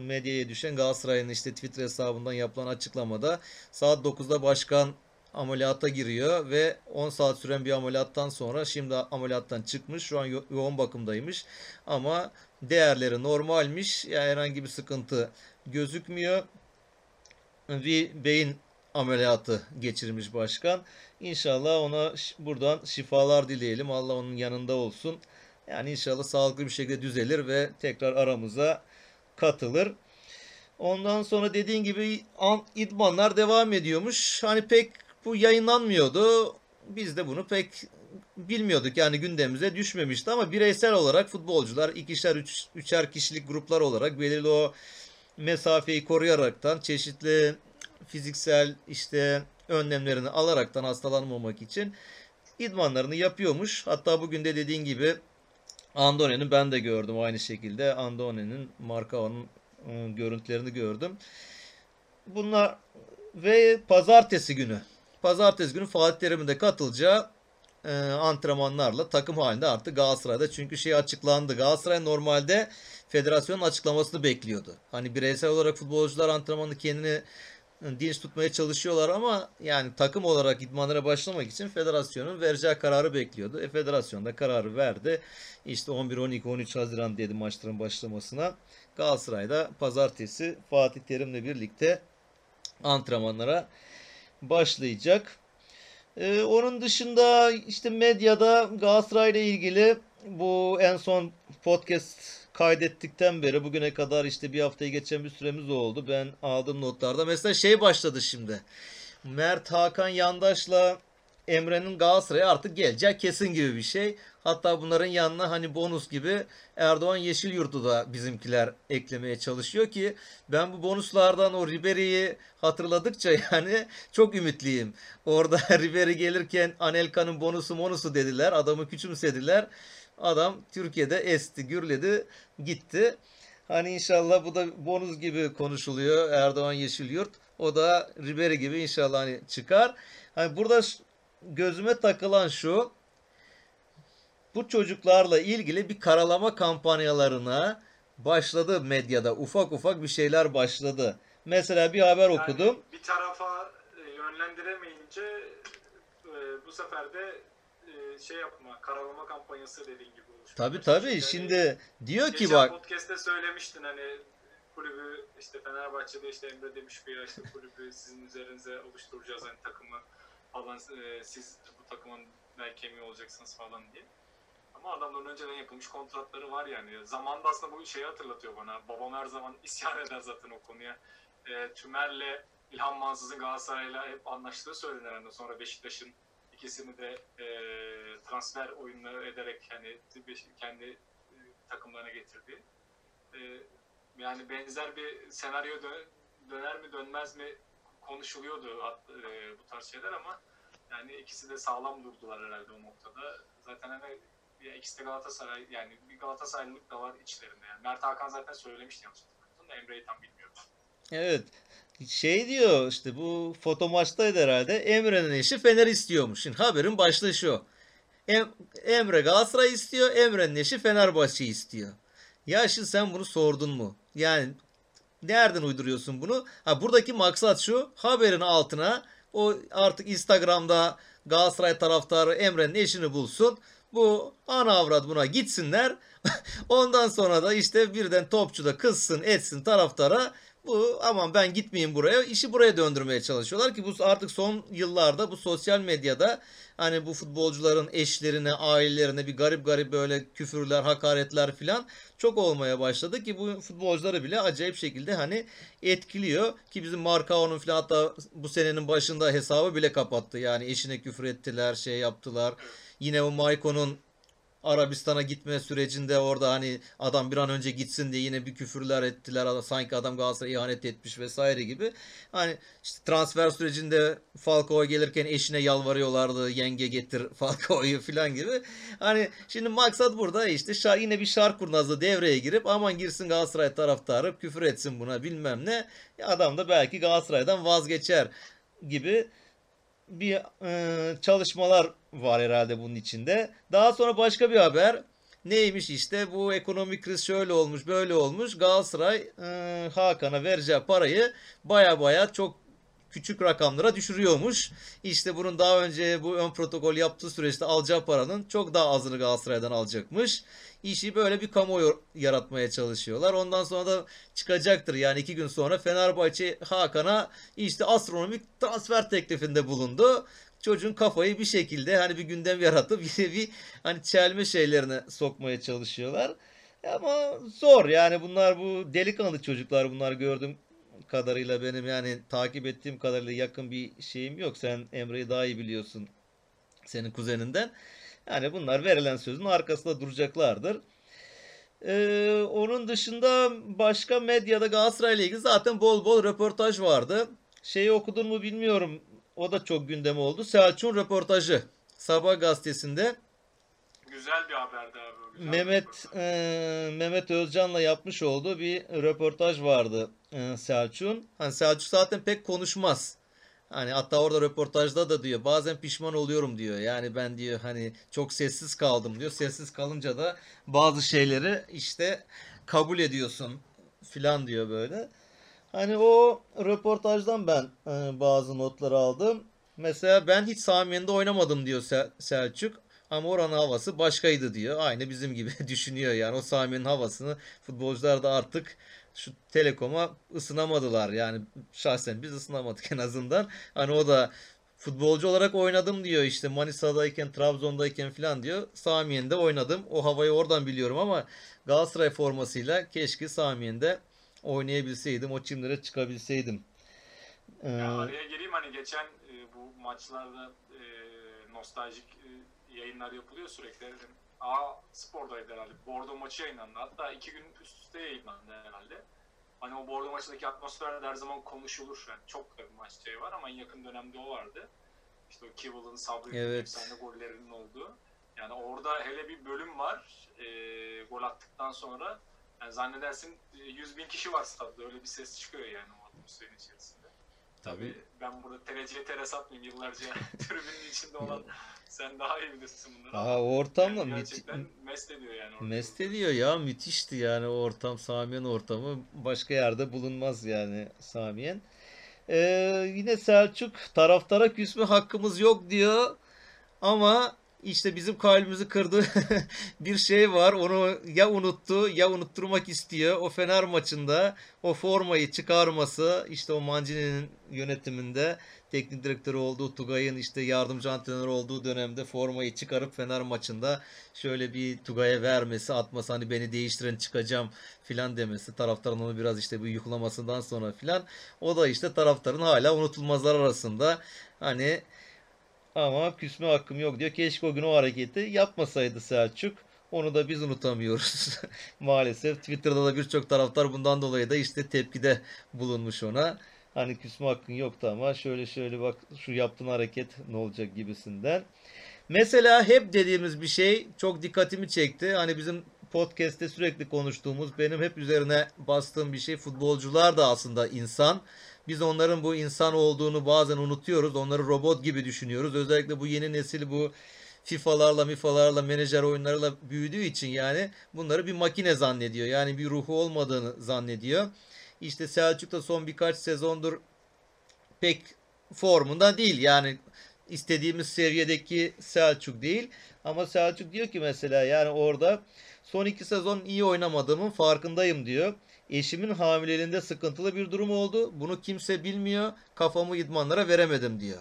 medyaya düşen Galatasaray'ın işte Twitter hesabından yapılan açıklamada saat 9'da başkan ameliyata giriyor ve 10 saat süren bir ameliyattan sonra şimdi ameliyattan çıkmış. Şu an yo- yoğun bakımdaymış. Ama değerleri normalmiş. Yani herhangi bir sıkıntı gözükmüyor. Bir beyin ameliyatı geçirmiş başkan. İnşallah ona buradan şifalar dileyelim. Allah onun yanında olsun. Yani inşallah sağlıklı bir şekilde düzelir ve tekrar aramıza katılır. Ondan sonra dediğin gibi an- idmanlar devam ediyormuş. Hani pek bu yayınlanmıyordu. Biz de bunu pek bilmiyorduk yani gündemimize düşmemişti ama bireysel olarak futbolcular ikişer üç, üçer kişilik gruplar olarak belirli o mesafeyi koruyaraktan çeşitli fiziksel işte önlemlerini alaraktan hastalanmamak için idmanlarını yapıyormuş. Hatta bugün de dediğin gibi Andone'nin ben de gördüm aynı şekilde. Andone'nin Markao'nun ıı, görüntülerini gördüm. Bunlar ve pazartesi günü pazartesi günü Fatih Terim'in de katılacağı e, antrenmanlarla takım halinde artık Galatasaray'da. Çünkü şey açıklandı. Galatasaray normalde federasyonun açıklamasını bekliyordu. Hani bireysel olarak futbolcular antrenmanı kendini dinç tutmaya çalışıyorlar ama yani takım olarak idmanlara başlamak için federasyonun vereceği kararı bekliyordu. E federasyon da kararı verdi. İşte 11, 12, 13 Haziran dedi maçların başlamasına. Galatasaray'da pazartesi Fatih Terim'le birlikte antrenmanlara başlayacak. Ee, onun dışında işte medyada Galatasaray ile ilgili bu en son podcast kaydettikten beri bugüne kadar işte bir haftayı geçen bir süremiz oldu. Ben aldığım notlarda mesela şey başladı şimdi. Mert Hakan Yandaş'la Emre'nin Galatasaray'a artık geleceği kesin gibi bir şey. Hatta bunların yanına hani bonus gibi Erdoğan Yeşilyurt'u da bizimkiler eklemeye çalışıyor ki ben bu bonuslardan o Ribery'i hatırladıkça yani çok ümitliyim. Orada Ribery gelirken Anelka'nın bonusu monusu dediler. Adamı küçümsediler. Adam Türkiye'de esti, gürledi, gitti. Hani inşallah bu da bonus gibi konuşuluyor Erdoğan Yeşilyurt. O da Ribery gibi inşallah hani çıkar. Hani burada gözüme takılan şu. Bu çocuklarla ilgili bir karalama kampanyalarına başladı medyada. Ufak ufak bir şeyler başladı. Mesela bir haber Yani okudum. bir tarafa e, yönlendiremeyince e, bu sefer de şey yapma, karalama kampanyası dediğin gibi oluşmaya Tabii tabii. Yani Şimdi diyor ki bak podcast'te söylemiştin hani kulübü işte Fenerbahçe'de işte Emre demiş ki ya işte kulübü sizin üzerinize oluşturacağız hani takımı falan e, siz bu takımın bel kemiği olacaksınız falan diye. Ama adamların önceden yapılmış kontratları var yani. Zamanında aslında bu şeyi hatırlatıyor bana. Babam her zaman isyan eder zaten o konuya. E, Tümer'le İlhan Mansız'ın Galatasaray'la hep anlaştığı söylenir. Yani sonra Beşiktaş'ın ikisini de e, transfer oyunları ederek hani kendi e, takımlarına getirdi. E, yani benzer bir senaryo dö- döner mi dönmez mi konuşuluyordu e, bu tarz şeyler ama yani ikisi de sağlam durdular herhalde o noktada. Zaten hani ya ikisi de Galatasaray yani bir Galatasaraylılık da var içlerinde. Yani Mert Hakan zaten söylemişti yanlış hatırlamıyorsam da Emre'yi tam bilmiyorum. evet şey diyor işte bu foto maçtaydı herhalde. Emre'nin eşi Fener istiyormuş. Şimdi haberin başlığı şu. Em- Emre Galatasaray istiyor. Emre'nin eşi Fenerbahçe istiyor. Ya şimdi sen bunu sordun mu? Yani nereden uyduruyorsun bunu? Ha buradaki maksat şu. Haberin altına o artık Instagram'da Galatasaray taraftarı Emre'nin eşini bulsun. Bu ana avrat buna gitsinler. Ondan sonra da işte birden topçu da kızsın etsin taraftara. Bu aman ben gitmeyeyim buraya. işi buraya döndürmeye çalışıyorlar ki bu artık son yıllarda bu sosyal medyada hani bu futbolcuların eşlerine, ailelerine bir garip garip böyle küfürler, hakaretler filan çok olmaya başladı ki bu futbolcuları bile acayip şekilde hani etkiliyor ki bizim Markao'nun filan hatta bu senenin başında hesabı bile kapattı. Yani eşine küfür ettiler, şey yaptılar. Yine o Maiko'nun Arabistan'a gitme sürecinde orada hani adam bir an önce gitsin diye yine bir küfürler ettiler. Sanki adam Galatasaray'a ihanet etmiş vesaire gibi. Hani işte transfer sürecinde Falcao gelirken eşine yalvarıyorlardı. Yenge getir Falcao'yu falan gibi. Hani şimdi maksat burada işte şa- yine bir şark kurnazı devreye girip aman girsin Galatasaray taraftarı küfür etsin buna bilmem ne. Adam da belki Galatasaray'dan vazgeçer gibi bir e, çalışmalar var herhalde bunun içinde. Daha sonra başka bir haber. Neymiş işte bu ekonomik kriz şöyle olmuş böyle olmuş. Galatasaray e, Hakan'a vereceği parayı baya baya çok küçük rakamlara düşürüyormuş. İşte bunun daha önce bu ön protokol yaptığı süreçte alacağı paranın çok daha azını Galatasaray'dan alacakmış. İşi böyle bir kamuoyu yaratmaya çalışıyorlar. Ondan sonra da çıkacaktır. Yani iki gün sonra Fenerbahçe Hakan'a işte astronomik transfer teklifinde bulundu. Çocuğun kafayı bir şekilde hani bir gündem yaratıp yine bir hani çelme şeylerine sokmaya çalışıyorlar. Ama zor yani bunlar bu delikanlı çocuklar bunlar gördüğüm kadarıyla benim yani takip ettiğim kadarıyla yakın bir şeyim yok. Sen Emre'yi daha iyi biliyorsun senin kuzeninden. Yani bunlar verilen sözün arkasında duracaklardır. Ee, onun dışında başka medyada Galatasaray ile ilgili zaten bol bol röportaj vardı. Şeyi okudun mu bilmiyorum. O da çok gündem oldu. Selçuk'un röportajı. Sabah gazetesinde Güzel bir haberdi abi. güzel Mehmet e, Mehmet Özcan'la yapmış olduğu bir röportaj vardı e, Selçuk'un. Hani Selçuk zaten pek konuşmaz. Hani hatta orada röportajda da diyor bazen pişman oluyorum diyor. Yani ben diyor hani çok sessiz kaldım diyor. Sessiz kalınca da bazı şeyleri işte kabul ediyorsun filan diyor böyle. Hani o röportajdan ben e, bazı notları aldım. Mesela ben hiç Samiyen'de oynamadım diyor Sel- Selçuk. Ama oranın havası başkaydı diyor. Aynı bizim gibi düşünüyor yani. O Samiye'nin havasını futbolcular da artık şu Telekom'a ısınamadılar. Yani şahsen biz ısınamadık en azından. Hani o da futbolcu olarak oynadım diyor işte Manisa'dayken, Trabzon'dayken falan diyor. Samiyen'de oynadım. O havayı oradan biliyorum ama Galatasaray formasıyla keşke Samiyen'de oynayabilseydim. O çimlere çıkabilseydim. Ee, Ya araya gireyim hani geçen e, bu maçlarda e, nostaljik e, yayınlar yapılıyor sürekli. A Spor'daydı herhalde. Bordo maçı yayınlandı. Hatta iki gün üst üste yayınlandı herhalde. Hani o Bordo maçındaki atmosfer de her zaman konuşulur. Yani çok da bir maç şey var ama en yakın dönemde o vardı. İşte o Kivel'ın Sabri'nin Evet. efsane gollerinin olduğu. Yani orada hele bir bölüm var. E, gol attıktan sonra yani zannedersin e, 100 bin kişi var statta. Öyle bir ses çıkıyor yani o atmosferin içerisinde. Tabii ben burada TRC'ye teres atmayayım yıllarca tribünün içinde olan sen daha iyi bilirsin bunları. Aa, o ortamla yani gerçekten mest ediyor yani. orada. Mest ediyor ya müthişti yani o ortam Samiyen ortamı başka yerde bulunmaz yani Samiyen. Ee, yine Selçuk taraftara küsme hakkımız yok diyor ama işte bizim kalbimizi kırdığı bir şey var. Onu ya unuttu ya unutturmak istiyor. O Fener maçında o formayı çıkarması işte o Mancini'nin yönetiminde teknik direktörü olduğu Tugay'ın işte yardımcı antrenör olduğu dönemde formayı çıkarıp Fener maçında şöyle bir Tugay'a vermesi, atması hani beni değiştiren çıkacağım filan demesi. Taraftarın onu biraz işte bu yuhlamasından sonra filan. O da işte taraftarın hala unutulmazlar arasında. Hani ama küsme hakkım yok diyor. Keşke o gün o hareketi yapmasaydı Selçuk. Onu da biz unutamıyoruz. Maalesef Twitter'da da birçok taraftar bundan dolayı da işte tepkide bulunmuş ona. Hani küsme hakkın yoktu ama şöyle şöyle bak şu yaptığın hareket ne olacak gibisinden. Mesela hep dediğimiz bir şey çok dikkatimi çekti. Hani bizim podcast'te sürekli konuştuğumuz benim hep üzerine bastığım bir şey futbolcular da aslında insan. Biz onların bu insan olduğunu bazen unutuyoruz. Onları robot gibi düşünüyoruz. Özellikle bu yeni nesil bu FIFA'larla, MIFA'larla, menajer oyunlarıyla büyüdüğü için yani bunları bir makine zannediyor. Yani bir ruhu olmadığını zannediyor. İşte Selçuk da son birkaç sezondur pek formunda değil. Yani istediğimiz seviyedeki Selçuk değil. Ama Selçuk diyor ki mesela yani orada Son iki sezon iyi oynamadığımın farkındayım diyor. Eşimin hamileliğinde sıkıntılı bir durum oldu. Bunu kimse bilmiyor. Kafamı idmanlara veremedim diyor.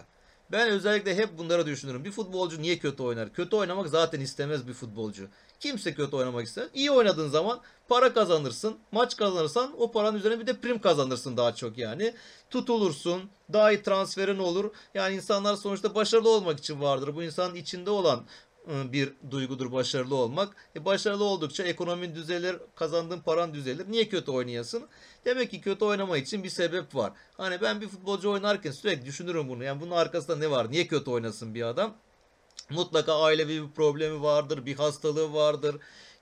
Ben özellikle hep bunları düşünürüm. Bir futbolcu niye kötü oynar? Kötü oynamak zaten istemez bir futbolcu. Kimse kötü oynamak ister. İyi oynadığın zaman para kazanırsın. Maç kazanırsan o paranın üzerine bir de prim kazanırsın daha çok yani. Tutulursun. Daha iyi transferin olur. Yani insanlar sonuçta başarılı olmak için vardır. Bu insanın içinde olan bir duygudur başarılı olmak. E başarılı oldukça ekonomin düzelir, kazandığın paran düzelir. Niye kötü oynayasın? Demek ki kötü oynama için bir sebep var. Hani ben bir futbolcu oynarken sürekli düşünürüm bunu. Yani bunun arkasında ne var? Niye kötü oynasın bir adam? Mutlaka ailevi bir problemi vardır, bir hastalığı vardır.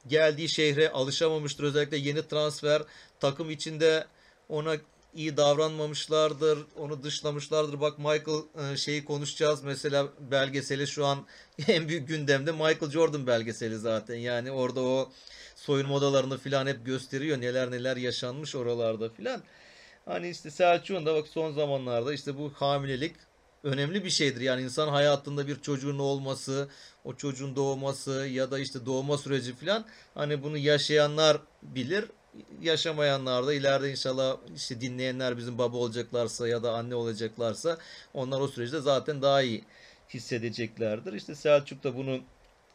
Geldiği şehre alışamamıştır. Özellikle yeni transfer takım içinde ona iyi davranmamışlardır. Onu dışlamışlardır. Bak Michael e, şeyi konuşacağız. Mesela belgeseli şu an en büyük gündemde Michael Jordan belgeseli zaten. Yani orada o soyunma odalarını filan hep gösteriyor. Neler neler yaşanmış oralarda filan. Hani işte Selçuk'un da bak son zamanlarda işte bu hamilelik önemli bir şeydir. Yani insan hayatında bir çocuğun olması, o çocuğun doğması ya da işte doğma süreci filan hani bunu yaşayanlar bilir. Yaşamayanlar da ileride inşallah işte dinleyenler bizim baba olacaklarsa ya da anne olacaklarsa onlar o süreçte zaten daha iyi hissedeceklerdir. İşte Selçuk da bunu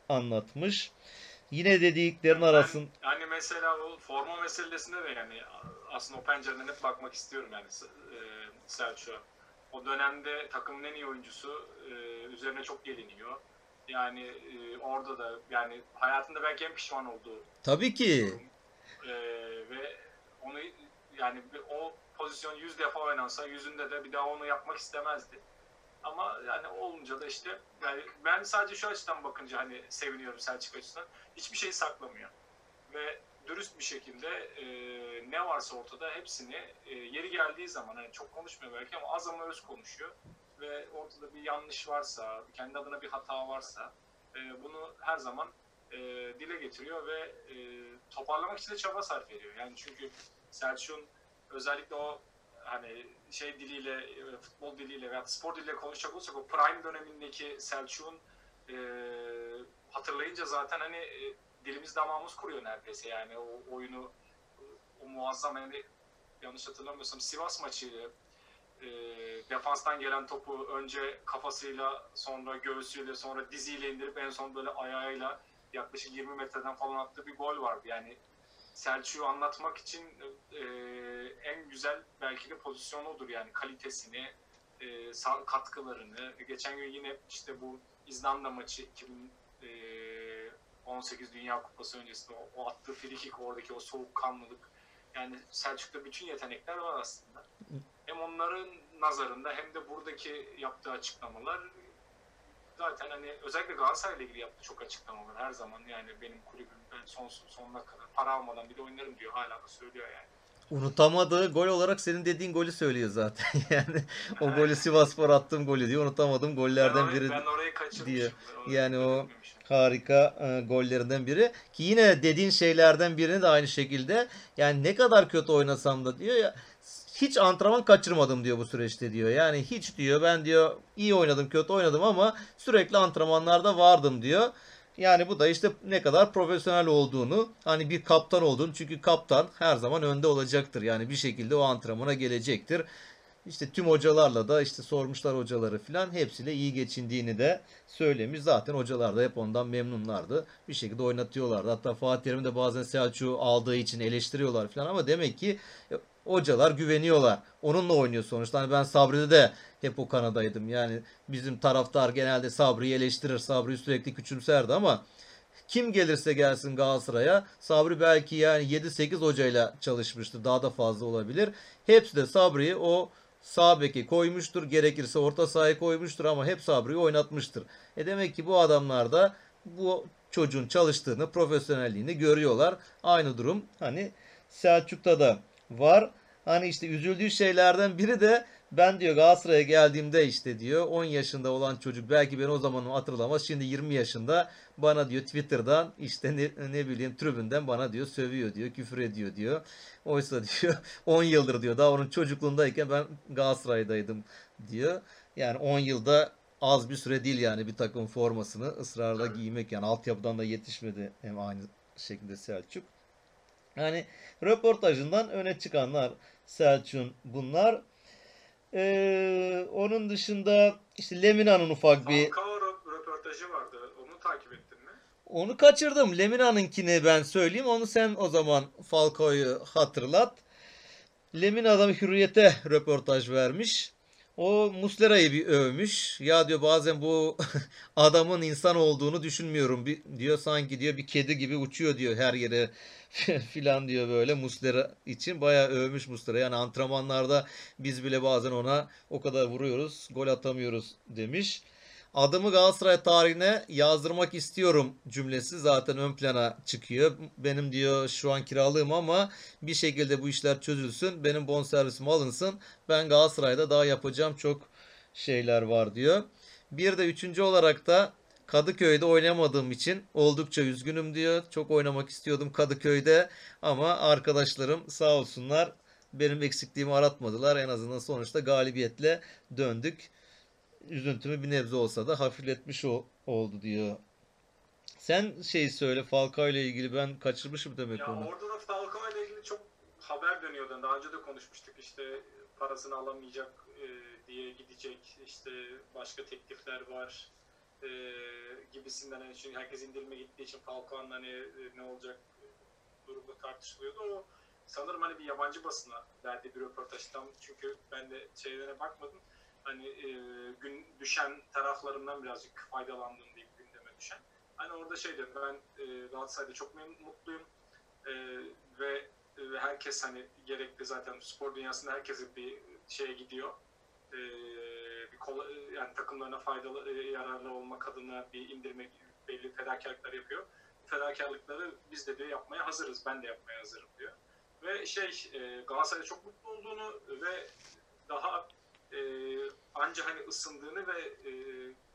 anlatmış. Yine dediklerin Ben- arasın Yani mesela o forma meselesinde de yani aslında o pencereden hep bakmak istiyorum yani e, Selçuk'a. O dönemde takımın en iyi oyuncusu e, üzerine çok geliniyor. Yani e, orada da yani hayatında belki en pişman olduğu tabii ki durum. E, ve onu yani o pozisyon 100 defa oynansa yüzünde de bir daha onu yapmak istemezdi. Ama yani olunca da işte yani ben sadece şu açıdan bakınca hani seviniyorum Selçuk açısından. Hiçbir şey saklamıyor. Ve dürüst bir şekilde e, ne varsa ortada hepsini e, yeri geldiği zaman hani çok konuşmuyor belki ama az ama öz konuşuyor. Ve ortada bir yanlış varsa, kendi adına bir hata varsa e, bunu her zaman e, dile getiriyor ve e, toparlamak için de çaba sarf ediyor. Yani çünkü Selçuk'un özellikle o hani şey diliyle, e, futbol diliyle veya spor diliyle konuşacak olursak o prime dönemindeki Selçuk'un e, hatırlayınca zaten hani e, dilimiz damağımız kuruyor neredeyse yani o oyunu o muazzam yani yanlış hatırlamıyorsam Sivas maçıydı. E, defanstan gelen topu önce kafasıyla sonra göğsüyle sonra diziyle indirip en son böyle ayağıyla yaklaşık 20 metreden falan attığı bir gol vardı. Yani Selçuk'u anlatmak için e, en güzel belki de pozisyon odur yani kalitesini, e, katkılarını. Geçen gün yine işte bu İzlanda maçı 2018 Dünya Kupası öncesinde o, o attığı frikik oradaki o soğukkanlılık yani Selçuk'ta bütün yetenekler var aslında. Hem onların nazarında hem de buradaki yaptığı açıklamalar zaten hani özellikle Galatasaray'la ilgili yaptığı çok açıklamalar her zaman yani benim kulübüm ben son sonuna kadar para almadan bir de oynarım diyor hala da söylüyor yani. unutamadığı gol olarak senin dediğin golü söylüyor zaten. Yani o golü Sivasspor attığım golü diyor. Unutamadığım Ben gollerden orayı, biri ben orayı diyor. Orayı Yani o- harika e, gollerinden biri. Ki yine dediğin şeylerden birini de aynı şekilde yani ne kadar kötü oynasam da diyor ya hiç antrenman kaçırmadım diyor bu süreçte diyor. Yani hiç diyor ben diyor iyi oynadım kötü oynadım ama sürekli antrenmanlarda vardım diyor. Yani bu da işte ne kadar profesyonel olduğunu, hani bir kaptan olduğunu çünkü kaptan her zaman önde olacaktır. Yani bir şekilde o antrenmana gelecektir. İşte tüm hocalarla da işte sormuşlar hocaları filan hepsiyle iyi geçindiğini de söylemiş. Zaten hocalar da hep ondan memnunlardı. Bir şekilde oynatıyorlardı. Hatta Fatih Terim de bazen Selçuk'u aldığı için eleştiriyorlar filan ama demek ki hocalar güveniyorlar. Onunla oynuyor sonuçta. Hani ben Sabri'de de hep o kanadaydım. Yani bizim taraftar genelde Sabri'yi eleştirir. Sabri'yi sürekli küçümserdi ama kim gelirse gelsin Galatasaray'a Sabri belki yani 7-8 hocayla çalışmıştır. Daha da fazla olabilir. Hepsi de Sabri'yi o sağ beki koymuştur. Gerekirse orta sahaya koymuştur ama hep Sabri'yi oynatmıştır. E demek ki bu adamlar da bu çocuğun çalıştığını, profesyonelliğini görüyorlar. Aynı durum hani Selçuk'ta da var. Hani işte üzüldüğü şeylerden biri de ben diyor Galatasaray'a geldiğimde işte diyor 10 yaşında olan çocuk belki beni o zaman hatırlamaz. Şimdi 20 yaşında bana diyor Twitter'dan işte ne, ne bileyim tribünden bana diyor sövüyor diyor küfür ediyor diyor. Oysa diyor 10 yıldır diyor daha onun çocukluğundayken ben Galatasaray'daydım diyor. Yani 10 yılda az bir süre değil yani bir takım formasını ısrarla giymek yani altyapıdan da yetişmedi hem aynı şeklinde Selçuk. Yani röportajından öne çıkanlar Selçuk'un bunlar. Ee, onun dışında işte Lemina'nın ufak bir Falcao rö- röportajı vardı. Onu takip ettin mi? onu kaçırdım. Lemina'nınkini ben söyleyeyim. Onu sen o zaman Falcao'yu hatırlat. Lemina da Hürriyet'e röportaj vermiş. O Muslera'yı bir övmüş. Ya diyor bazen bu adamın insan olduğunu düşünmüyorum. Bir, diyor sanki diyor bir kedi gibi uçuyor diyor her yere filan diyor böyle Muslera için. Bayağı övmüş Muslera. Yani antrenmanlarda biz bile bazen ona o kadar vuruyoruz. Gol atamıyoruz demiş. Adımı Galatasaray tarihine yazdırmak istiyorum cümlesi zaten ön plana çıkıyor. Benim diyor şu an kiralığım ama bir şekilde bu işler çözülsün. Benim bonservisim alınsın. Ben Galatasaray'da daha yapacağım çok şeyler var diyor. Bir de üçüncü olarak da Kadıköy'de oynayamadığım için oldukça üzgünüm diyor. Çok oynamak istiyordum Kadıköy'de ama arkadaşlarım sağ olsunlar benim eksikliğimi aratmadılar. En azından sonuçta galibiyetle döndük üzüntümü bir nebze olsa da hafifletmiş o, oldu diyor. Sen şey söyle Falcao ile ilgili ben kaçırmışım demek Ya onu. orada da Falcao ile ilgili çok haber dönüyordu. Daha önce de konuşmuştuk işte parasını alamayacak e, diye gidecek işte başka teklifler var e, gibisinden hani çünkü herkes indirime gittiği için Falcao'nun hani e, ne olacak durumu tartışılıyordu. O sanırım hani bir yabancı basına verdiği bir röportajdan çünkü ben de şeylere bakmadım. Hani e, gün düşen taraflarından birazcık faydalandım diyeyim gündeme düşen. Hani orada şey diyor ben e, Galatasaray'da çok mutluyum e, ve ve herkes hani gerekli zaten spor dünyasında herkes bir şeye gidiyor. E, bir kola, yani takımlarına faydalı, e, yararlı olmak adına bir indirme belli fedakarlıklar yapıyor. Fedakarlıkları biz de diyor yapmaya hazırız. Ben de yapmaya hazırım diyor. Ve şey e, Galatasaray'da çok mutlu olduğunu ve daha e, anca hani ısındığını ve e,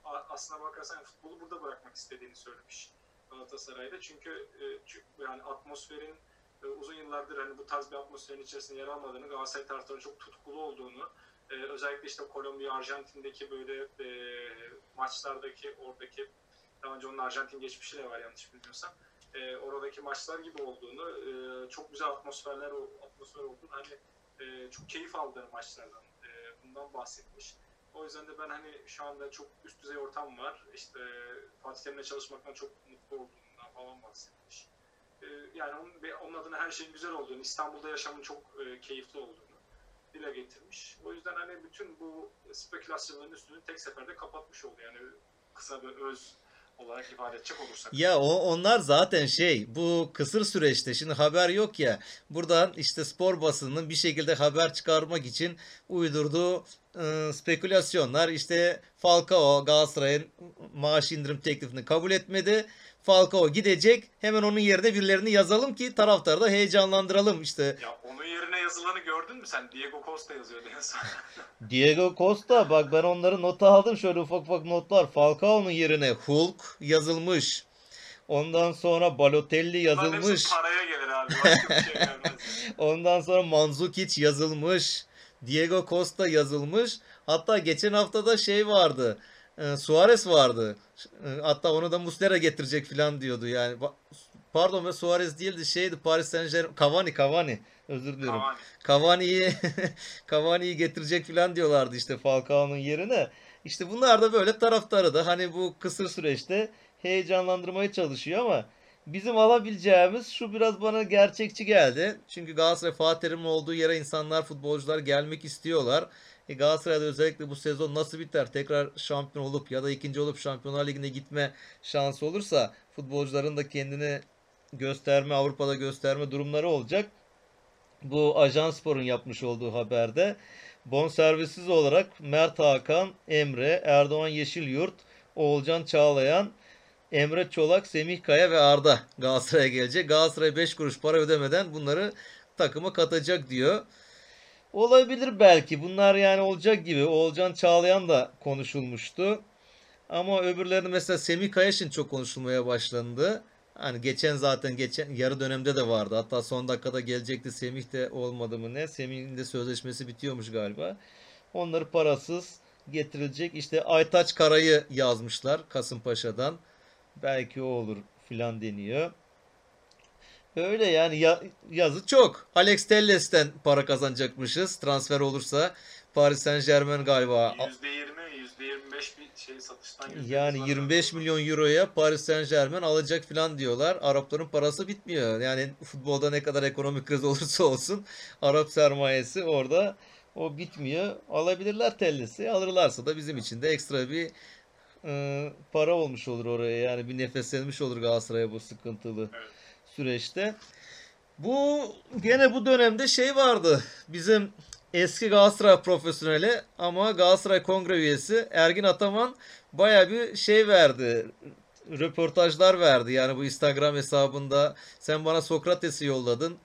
aslına bakarsan futbolu burada bırakmak istediğini söylemiş Galatasaray'da. Çünkü, e, çünkü yani atmosferin e, uzun yıllardır hani bu tarz bir atmosferin içerisinde yer almadığını, Galatasaray taraftarı çok tutkulu olduğunu, e, özellikle işte Kolombiya, Arjantin'deki böyle e, maçlardaki oradaki daha önce onun Arjantin geçmişi de var yanlış bilmiyorsam. E, oradaki maçlar gibi olduğunu, e, çok güzel atmosferler atmosfer olduğunu, hani e, çok keyif aldığı maçlardan bundan bahsetmiş. O yüzden de ben hani şu anda çok üst düzey ortam var. İşte Fatih Terim'le çalışmaktan çok mutlu olduğundan falan bahsetmiş. E, yani onun, onun adına her şeyin güzel olduğunu, İstanbul'da yaşamın çok e, keyifli olduğunu dile getirmiş. O yüzden hani bütün bu spekülasyonların üstünü tek seferde kapatmış oldu. Yani kısa bir öz olarak ifade edecek olursak. Ya o onlar zaten şey bu kısır süreçte şimdi haber yok ya buradan işte spor basınının bir şekilde haber çıkarmak için uydurduğu e, spekülasyonlar işte Falcao Galatasaray'ın maaş indirim teklifini kabul etmedi. Falcao gidecek hemen onun yerine birilerini yazalım ki taraftarı da heyecanlandıralım işte. Ya yerine yazılanı gördün mü sen? Diego Costa yazıyordu en son. Diego Costa bak ben onları nota aldım şöyle ufak ufak notlar. Falcao'nun yerine Hulk yazılmış. Ondan sonra Balotelli yazılmış. paraya gelir abi. Başka bir şey gelmez. Ondan sonra Mandzukic yazılmış. Diego Costa yazılmış. Hatta geçen hafta da şey vardı. e, Suarez vardı. E, Hatta onu da Muslera getirecek falan diyordu. Yani ba- pardon ve Suarez değildi şeydi Paris Saint-Germain Cavani Cavani özür diliyorum. Cavani. Cavani'yi Cavani'yi getirecek falan diyorlardı işte Falcao'nun yerine. İşte bunlar da böyle taraftarı da hani bu kısır süreçte heyecanlandırmaya çalışıyor ama bizim alabileceğimiz şu biraz bana gerçekçi geldi. Çünkü Galatasaray Fatih Terim'in olduğu yere insanlar, futbolcular gelmek istiyorlar. E Galatasaray'da özellikle bu sezon nasıl biter? Tekrar şampiyon olup ya da ikinci olup Şampiyonlar Ligi'ne gitme şansı olursa futbolcuların da kendini gösterme, Avrupa'da gösterme durumları olacak. Bu Ajanspor'un yapmış olduğu haberde bonservisiz olarak Mert Hakan, Emre, Erdoğan Yeşilyurt, Oğulcan Çağlayan, Emre Çolak, Semih Kaya ve Arda Galatasaray'a gelecek. Galatasaray 5 kuruş para ödemeden bunları takıma katacak diyor. Olabilir belki. Bunlar yani olacak gibi. Oğulcan Çağlayan da konuşulmuştu. Ama öbürlerini mesela Semih Kaya için çok konuşulmaya başlandı. Hani geçen zaten geçen yarı dönemde de vardı. Hatta son dakikada gelecekti. Semih de olmadı mı ne? Semih'in de sözleşmesi bitiyormuş galiba. Onları parasız getirilecek. İşte Aytaç Karay'ı yazmışlar Kasımpaşa'dan. Belki o olur filan deniyor. Öyle yani ya- yazı çok. Alex Telles'ten para kazanacakmışız transfer olursa. Paris Saint-Germain galiba %20, %25 bir şey satıştan Yani yüz 25 var. milyon euroya Paris Saint-Germain alacak falan diyorlar. Arapların parası bitmiyor. Yani futbolda ne kadar ekonomik kriz olursa olsun Arap sermayesi orada o bitmiyor. Alabilirler tellesi. Alırlarsa da bizim için de ekstra bir e, para olmuş olur oraya. Yani bir nefeslenmiş olur Galatasaray'a bu sıkıntılı Evet. süreçte. Bu gene bu dönemde şey vardı. Bizim eski Galatasaray profesyoneli ama Galatasaray Kongre üyesi Ergin Ataman baya bir şey verdi. Röportajlar verdi. Yani bu Instagram hesabında sen bana Sokrates'i yolladın.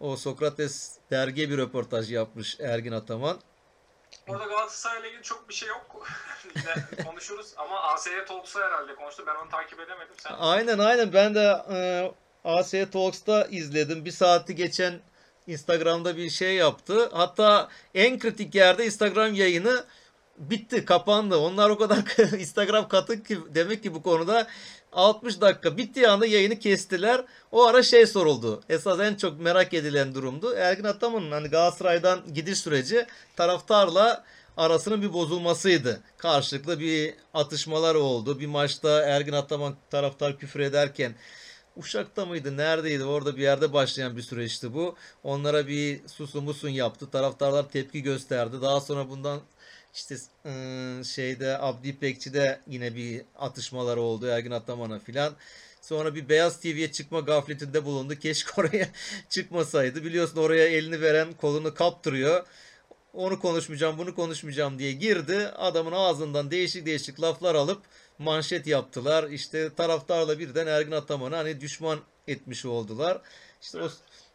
O Sokrates dergiye bir röportaj yapmış Ergin Ataman. Orada Galatasaray'la ilgili çok bir şey yok. Konuşuruz ama ASY Talks'a herhalde konuştu. Ben onu takip edemedim. Sen Aynen aynen ben de e, AS Talks'ta izledim. Bir saati geçen Instagram'da bir şey yaptı. Hatta en kritik yerde Instagram yayını bitti, kapandı. Onlar o kadar Instagram katık ki demek ki bu konuda 60 dakika bittiği anda yayını kestiler. O ara şey soruldu. Esas en çok merak edilen durumdu. Ergin Ataman'ın hani Galatasaray'dan gidiş süreci taraftarla arasının bir bozulmasıydı. Karşılıklı bir atışmalar oldu. Bir maçta Ergin Ataman taraftar küfür ederken Uşak'ta mıydı? Neredeydi? Orada bir yerde başlayan bir süreçti bu. Onlara bir susun musun yaptı. Taraftarlar tepki gösterdi. Daha sonra bundan işte ıı, şeyde Abdi İpekçi'de yine bir atışmalar oldu Ergin Ataman'a filan. Sonra bir Beyaz TV'ye çıkma gafletinde bulundu. Keşke oraya çıkmasaydı. Biliyorsun oraya elini veren kolunu kaptırıyor. Onu konuşmayacağım, bunu konuşmayacağım diye girdi. Adamın ağzından değişik değişik laflar alıp manşet yaptılar. İşte taraftarla birden Ergin Ataman'ı hani düşman etmiş oldular. İşte o,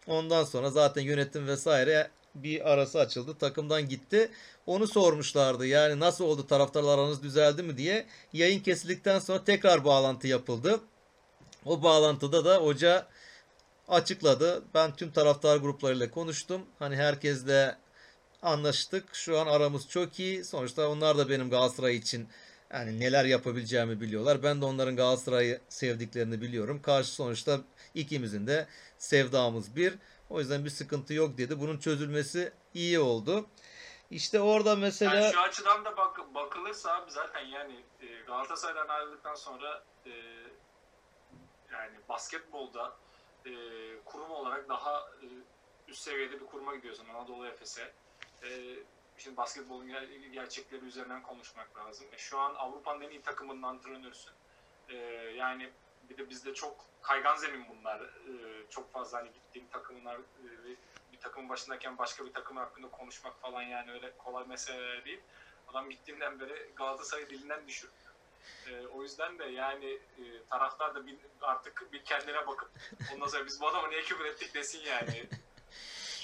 ondan sonra zaten yönetim vesaire bir arası açıldı. Takımdan gitti. Onu sormuşlardı. Yani nasıl oldu taraftarla aranız düzeldi mi diye. Yayın kesildikten sonra tekrar bağlantı yapıldı. O bağlantıda da hoca açıkladı. Ben tüm taraftar gruplarıyla konuştum. Hani herkesle anlaştık. Şu an aramız çok iyi. Sonuçta onlar da benim Galatasaray için yani neler yapabileceğimi biliyorlar. Ben de onların Galatasaray'ı sevdiklerini biliyorum. Karşı sonuçta ikimizin de sevdamız bir. O yüzden bir sıkıntı yok dedi. Bunun çözülmesi iyi oldu. İşte orada mesela Yani şu açıdan da bak, bakılırsa abi zaten yani e, Galatasaray'dan ayrıldıktan sonra e, yani basketbolda e, kurum olarak daha üst seviyede bir kuruma gidiyorsun Anadolu Efes'e. Şimdi basketbolun ger- gerçekleri üzerinden konuşmak lazım. E, şu an Avrupa'nın en iyi takımının antrenörsün. E, yani bir de bizde çok kaygan zemin bunlar. E, çok fazla hani gittiğim takımlar e, bir takımın başındayken başka bir takım hakkında konuşmak falan yani öyle kolay meseleler değil. Adam gittiğinden beri Galatasaray dilinden düşürmüyor. Ee, o yüzden de yani e, taraftar da bir, artık bir kendine bakıp ondan sonra biz bu adama niye küfür ettik desin yani.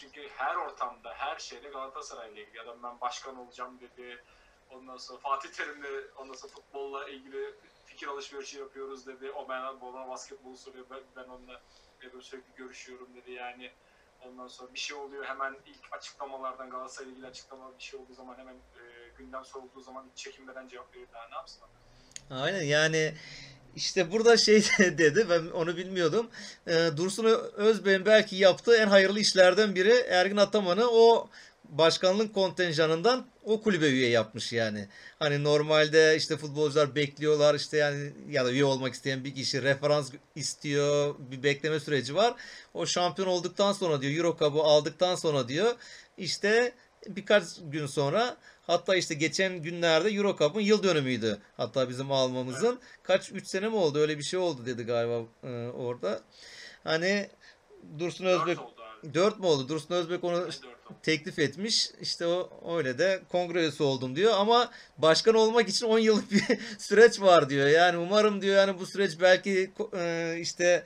Çünkü her ortamda, her şeyde Galatasaray'la ilgili. Adam ben başkan olacağım dedi. Ondan sonra Fatih Terim'le ondan sonra futbolla ilgili fikir alışverişi yapıyoruz dedi. O ben bana basketbolu soruyor. Ben, ben onunla böyle sürekli görüşüyorum dedi. Yani ondan sonra bir şey oluyor hemen ilk açıklamalardan Galatasaray'la ilgili açıklamalar bir şey olduğu zaman hemen e, gündem sorulduğu zaman hiç çekinmeden cevap veriyor. Daha ne yapsın? Aynen yani işte burada şey dedi ben onu bilmiyordum. Ee, Dursun Özbey'in belki yaptığı en hayırlı işlerden biri Ergin Ataman'ı o başkanlık kontenjanından o kulübe üye yapmış yani. Hani normalde işte futbolcular bekliyorlar işte yani ya da üye olmak isteyen bir kişi referans istiyor bir bekleme süreci var. O şampiyon olduktan sonra diyor Euro Cup'ı aldıktan sonra diyor işte birkaç gün sonra hatta işte geçen günlerde Euro Cup'ın yıl dönümüydü. Hatta bizim almamızın kaç 3 sene mi oldu öyle bir şey oldu dedi galiba e, orada. Hani Dursun Özbek Dört oldu abi. 4 mü oldu? Dursun Özbek onu teklif etmiş. İşte o öyle de kongre üyesi oldum diyor ama başkan olmak için 10 yıllık bir süreç var diyor. Yani umarım diyor yani bu süreç belki e, işte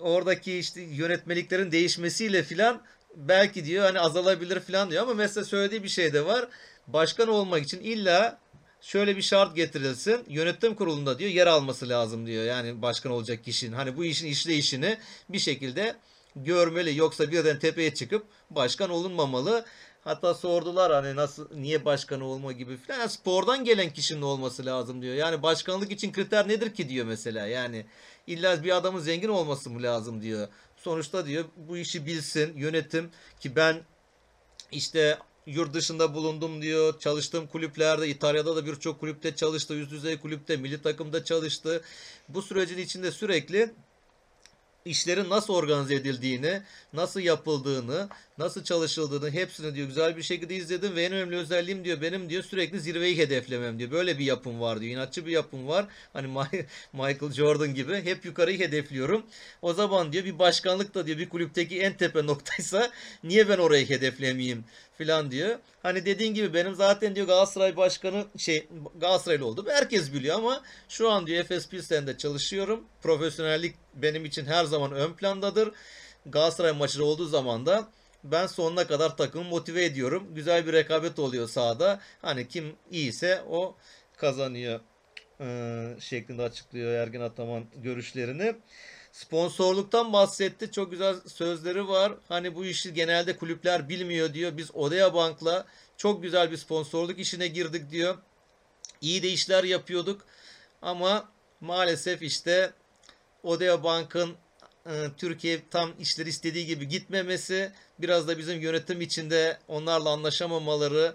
oradaki işte yönetmeliklerin değişmesiyle filan belki diyor hani azalabilir filan diyor ama mesela söylediği bir şey de var. Başkan olmak için illa şöyle bir şart getirilsin. Yönetim kurulunda diyor yer alması lazım diyor. Yani başkan olacak kişinin. Hani bu işin işleyişini bir şekilde görmeli. Yoksa birden tepeye çıkıp başkan olunmamalı. Hatta sordular hani nasıl niye başkan olma gibi filan. Yani spordan gelen kişinin olması lazım diyor. Yani başkanlık için kriter nedir ki diyor mesela. Yani illa bir adamın zengin olması mı lazım diyor. Sonuçta diyor bu işi bilsin yönetim ki ben işte yurt dışında bulundum diyor. Çalıştığım kulüplerde İtalya'da da birçok kulüpte çalıştı. Üst düzey kulüpte, milli takımda çalıştı. Bu sürecin içinde sürekli işlerin nasıl organize edildiğini, nasıl yapıldığını, nasıl çalışıldığını hepsini diyor güzel bir şekilde izledim ve en önemli özelliğim diyor benim diyor sürekli zirveyi hedeflemem diyor. Böyle bir yapım var diyor. İnatçı bir yapım var. Hani Michael Jordan gibi hep yukarıyı hedefliyorum. O zaman diyor bir başkanlık da diyor bir kulüpteki en tepe noktaysa niye ben orayı hedeflemeyeyim filan diyor. Hani dediğin gibi benim zaten diyor Galatasaray başkanı şey Galatasaraylı oldum. Herkes biliyor ama şu an diyor Efes Pilsen'de çalışıyorum. Profesyonellik benim için her zaman ön plandadır. Galatasaray maçı olduğu zaman da ben sonuna kadar takımı motive ediyorum. Güzel bir rekabet oluyor sahada. Hani kim iyiyse o kazanıyor ee, şeklinde açıklıyor Ergin Ataman görüşlerini. Sponsorluktan bahsetti. Çok güzel sözleri var. Hani bu işi genelde kulüpler bilmiyor diyor. Biz Odea Bank'la çok güzel bir sponsorluk işine girdik diyor. İyi de işler yapıyorduk. Ama maalesef işte Odea Bank'ın e, Türkiye tam işleri istediği gibi gitmemesi, biraz da bizim yönetim içinde onlarla anlaşamamaları,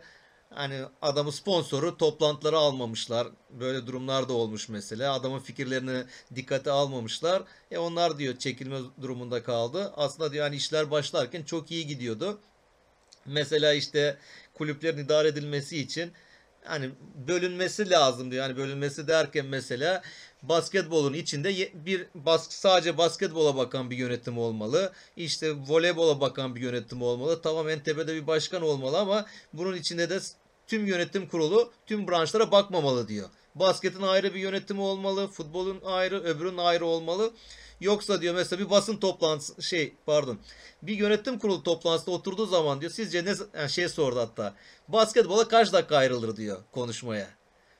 hani adamı sponsoru toplantılara almamışlar. Böyle durumlar da olmuş mesela. Adamın fikirlerini dikkate almamışlar. E onlar diyor çekilme durumunda kaldı. Aslında diyor hani işler başlarken çok iyi gidiyordu. Mesela işte kulüplerin idare edilmesi için hani bölünmesi lazım diyor. Yani bölünmesi derken mesela basketbolun içinde bir bas, sadece basketbola bakan bir yönetim olmalı. İşte voleybola bakan bir yönetim olmalı. Tamam en tepede bir başkan olmalı ama bunun içinde de tüm yönetim kurulu tüm branşlara bakmamalı diyor. Basketin ayrı bir yönetimi olmalı, futbolun ayrı, öbürünün ayrı olmalı. Yoksa diyor mesela bir basın toplantısı şey pardon bir yönetim kurulu toplantısında oturduğu zaman diyor sizce ne yani şey sordu hatta basketbola kaç dakika ayrılır diyor konuşmaya.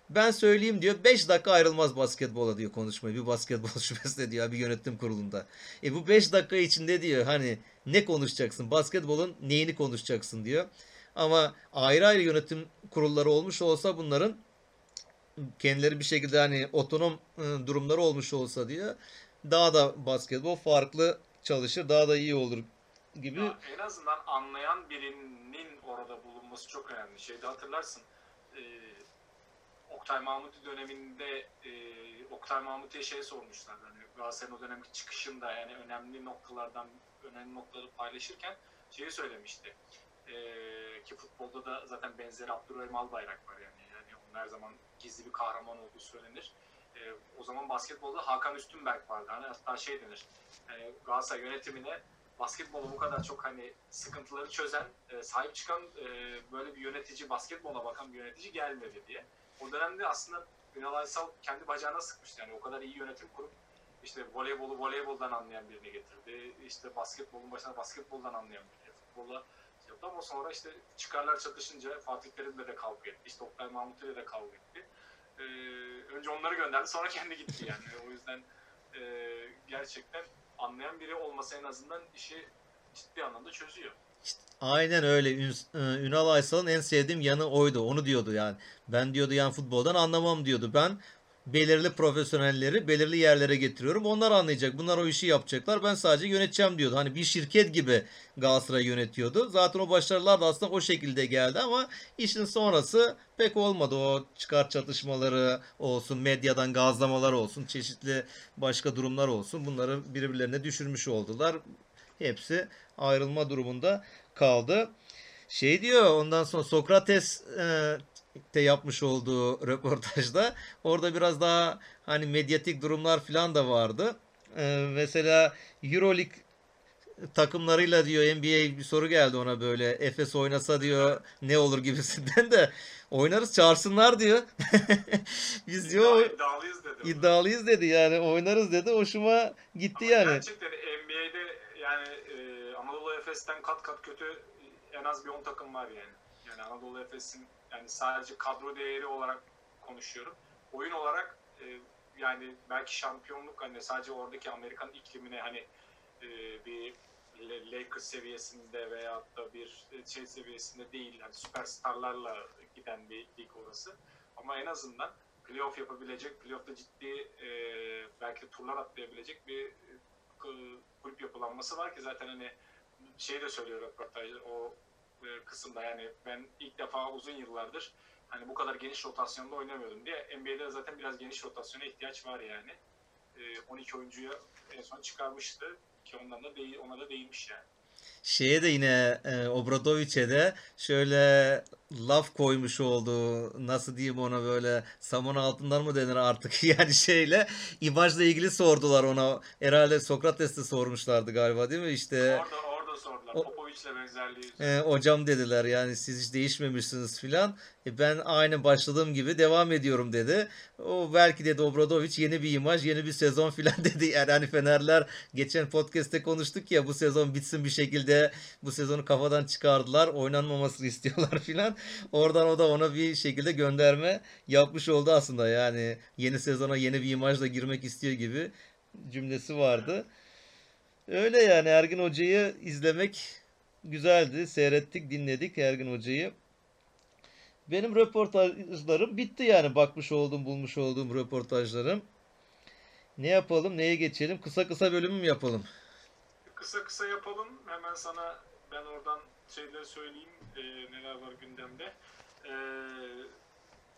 Ben söyleyeyim diyor 5 dakika ayrılmaz basketbola diyor konuşmaya bir basketbol şubesinde diyor bir yönetim kurulunda. E bu 5 dakika içinde diyor hani ne konuşacaksın basketbolun neyini konuşacaksın diyor. Ama ayrı ayrı yönetim kurulları olmuş olsa bunların kendileri bir şekilde hani otonom e, durumları olmuş olsa diyor daha da basketbol farklı çalışır daha da iyi olur gibi. Ya en azından anlayan birinin orada bulunması çok önemli. Şeyde hatırlarsın e, Oktay Mahmuti döneminde e, Oktay Mahmuti'ye şey sormuşlar. Hani Galatasaray'ın o dönemki çıkışında yani önemli noktalardan önemli noktaları paylaşırken şeyi söylemişti. E, ki futbolda da zaten benzeri Abdurrahim Albayrak var yani. Yani onun her zaman gizli bir kahraman olduğu söylenir. E, o zaman basketbolda Hakan Üstünberg vardı. Hani hatta şey denir. Yani Galatasaray yönetimine basketbola bu kadar çok hani sıkıntıları çözen, e, sahip çıkan e, böyle bir yönetici, basketbola bakan bir yönetici gelmedi diye. O dönemde aslında Ünal Aysal kendi bacağına sıkmıştı. Yani o kadar iyi yönetim kurup işte voleybolu voleyboldan anlayan birini getirdi. İşte basketbolun başına basketboldan anlayan birini. Futbolla şey yaptı ama sonra işte çıkarlar çatışınca Fatih Terim'le de kavga etti. İşte Oktay Mahmut'la de kavga etti. Ee, önce onları gönderdi sonra kendi gitti yani. O yüzden e, gerçekten anlayan biri olması en azından işi ciddi anlamda çözüyor. Aynen öyle. E, Ünal Aysal'ın en sevdiğim yanı oydu. Onu diyordu yani. Ben diyordu yani futboldan anlamam diyordu. Ben belirli profesyonelleri belirli yerlere getiriyorum. Onlar anlayacak. Bunlar o işi yapacaklar. Ben sadece yöneteceğim diyordu. Hani bir şirket gibi Galatasaray yönetiyordu. Zaten o başarılar da aslında o şekilde geldi ama işin sonrası pek olmadı. O çıkar çatışmaları olsun, medyadan gazlamalar olsun, çeşitli başka durumlar olsun. Bunları birbirlerine düşürmüş oldular. Hepsi ayrılma durumunda kaldı. Şey diyor ondan sonra Sokrates e, de yapmış olduğu röportajda orada biraz daha hani medyatik durumlar falan da vardı. E, mesela Euroleague takımlarıyla diyor NBA bir soru geldi ona böyle Efes oynasa diyor ne olur gibisinden de oynarız çağırsınlar diyor. Biz diyor İddia- iddialıyız dedi. iddialıyız dedi yani oynarız dedi hoşuma gitti Ama yani. Gerçekten NBA'de yani e, Anadolu Efes'ten kat kat kötü en az bir 10 takım var yani. Yani Anadolu Efes'in yani sadece kadro değeri olarak konuşuyorum. Oyun olarak e, yani belki şampiyonluk hani sadece oradaki Amerikan iklimine hani e, bir Lakers seviyesinde veya da bir şey seviyesinde değil. Yani süperstarlarla giden bir lig orası. Ama en azından playoff yapabilecek, playoff'ta ciddi e, belki de turlar atlayabilecek bir e, kulüp yapılanması var ki zaten hani şey de söylüyor röportaj o e, kısımda yani ben ilk defa uzun yıllardır hani bu kadar geniş rotasyonda oynamıyordum diye NBA'de zaten biraz geniş rotasyona ihtiyaç var yani. E, 12 oyuncuyu en son çıkarmıştı ki ondan da değil, ona da değinmiş yani. Şeye de yine e, Obradoviç'e de şöyle laf koymuş oldu. Nasıl diyeyim ona böyle saman altından mı denir artık yani şeyle imajla ilgili sordular ona. Herhalde Sokrates'te sormuşlardı galiba değil mi? İşte Orada orada sordular. o- Popovic'le benzerliği. e, hocam dediler yani siz hiç değişmemişsiniz filan. E, ben aynı başladığım gibi devam ediyorum dedi. O belki dedi Obradoviç yeni bir imaj, yeni bir sezon filan dedi. Yani hani Fenerler geçen podcast'te konuştuk ya bu sezon bitsin bir şekilde bu sezonu kafadan çıkardılar. Oynanmamasını istiyorlar filan. Oradan o da ona bir şekilde gönderme yapmış oldu aslında. Yani yeni sezona yeni bir imajla girmek istiyor gibi cümlesi vardı. Öyle yani Ergin Hoca'yı izlemek güzeldi. Seyrettik, dinledik Ergin Hoca'yı. Benim röportajlarım bitti yani bakmış olduğum, bulmuş olduğum röportajlarım. Ne yapalım, neye geçelim? Kısa kısa bölüm mü yapalım? Kısa kısa yapalım. Hemen sana ben oradan şeyleri söyleyeyim. e, neler var gündemde. E,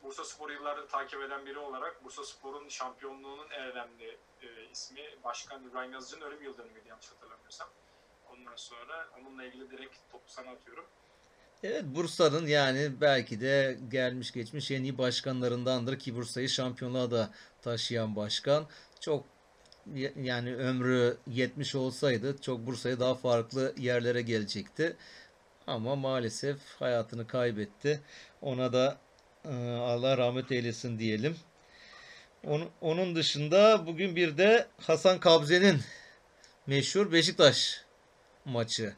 Bursa Spor'u yıllardır takip eden biri olarak Bursa Spor'un şampiyonluğunun en önemli e, ismi Başkan İbrahim Yazıcı'nın ölüm yıl dönümüydü yanlış hatırlamıyorsam. Ondan sonra onunla ilgili direkt topu sana atıyorum. Evet Bursa'nın yani belki de gelmiş geçmiş en iyi başkanlarındandır ki Bursa'yı şampiyonluğa da taşıyan başkan. Çok yani ömrü 70 olsaydı çok Bursa'ya daha farklı yerlere gelecekti. Ama maalesef hayatını kaybetti. Ona da Allah rahmet eylesin diyelim. Onun, dışında bugün bir de Hasan Kabze'nin meşhur Beşiktaş maçı.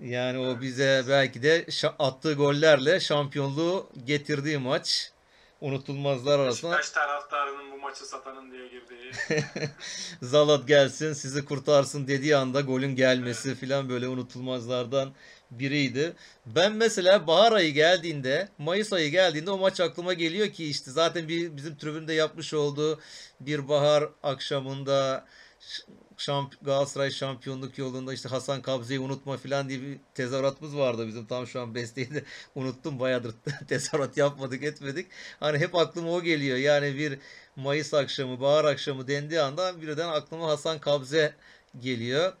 Yani o bize belki de attığı gollerle şampiyonluğu getirdiği maç. Unutulmazlar arasında. Beşiktaş taraftarının bu maçı satanın diye girdiği. Zalat gelsin sizi kurtarsın dediği anda golün gelmesi filan böyle unutulmazlardan biriydi. Ben mesela bahar ayı geldiğinde, Mayıs ayı geldiğinde o maç aklıma geliyor ki işte zaten bir bizim tribünde yapmış olduğu bir bahar akşamında şamp Galatasaray şampiyonluk yolunda işte Hasan Kabze'yi unutma filan diye bir tezahüratımız vardı bizim. Tam şu an besteyi de unuttum. Bayağıdır tezahürat yapmadık etmedik. Hani hep aklıma o geliyor. Yani bir Mayıs akşamı, bahar akşamı dendiği anda birden aklıma Hasan Kabze geliyor.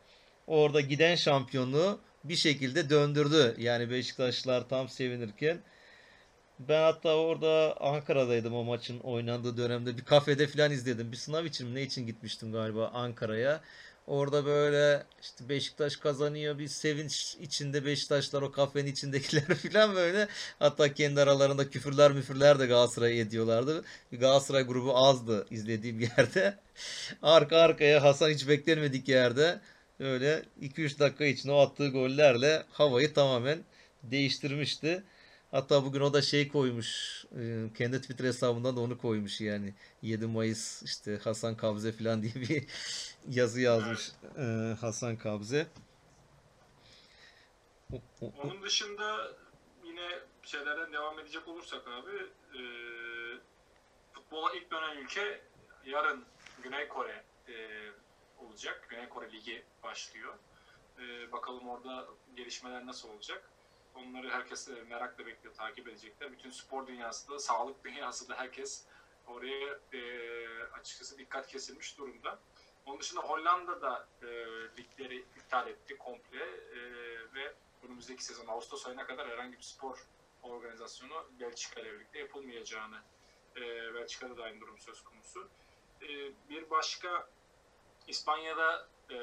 Orada giden şampiyonluğu bir şekilde döndürdü. Yani Beşiktaşlılar tam sevinirken. Ben hatta orada Ankara'daydım o maçın oynandığı dönemde. Bir kafede falan izledim. Bir sınav için mi ne için gitmiştim galiba Ankara'ya. Orada böyle işte Beşiktaş kazanıyor bir sevinç içinde Beşiktaşlar o kafenin içindekiler falan böyle. Hatta kendi aralarında küfürler müfürler de Galatasaray ediyorlardı. Bir Galatasaray grubu azdı izlediğim yerde. Arka arkaya Hasan hiç beklenmedik yerde öyle 2-3 dakika içinde o attığı gollerle havayı tamamen değiştirmişti. Hatta bugün o da şey koymuş. e, Kendi Twitter hesabından da onu koymuş yani. 7 Mayıs işte Hasan Kabze falan diye bir yazı yazmış e, Hasan Kabze. Onun dışında yine şeylerden devam edecek olursak abi e, futbola ilk dönen ülke yarın Güney Kore e, olacak. Güney Kore Ligi başlıyor. E, bakalım orada gelişmeler nasıl olacak. Onları herkes e, merakla bekliyor, takip edecekler. Bütün spor dünyası da, sağlık dünyası da herkes oraya e, açıkçası dikkat kesilmiş durumda. Onun dışında Hollanda da e, ligleri iptal etti komple e, ve önümüzdeki sezon Ağustos ayına kadar herhangi bir spor organizasyonu Belçika ile birlikte yapılmayacağını e, Belçika'da da aynı durum söz konusu. E, bir başka İspanya'da e,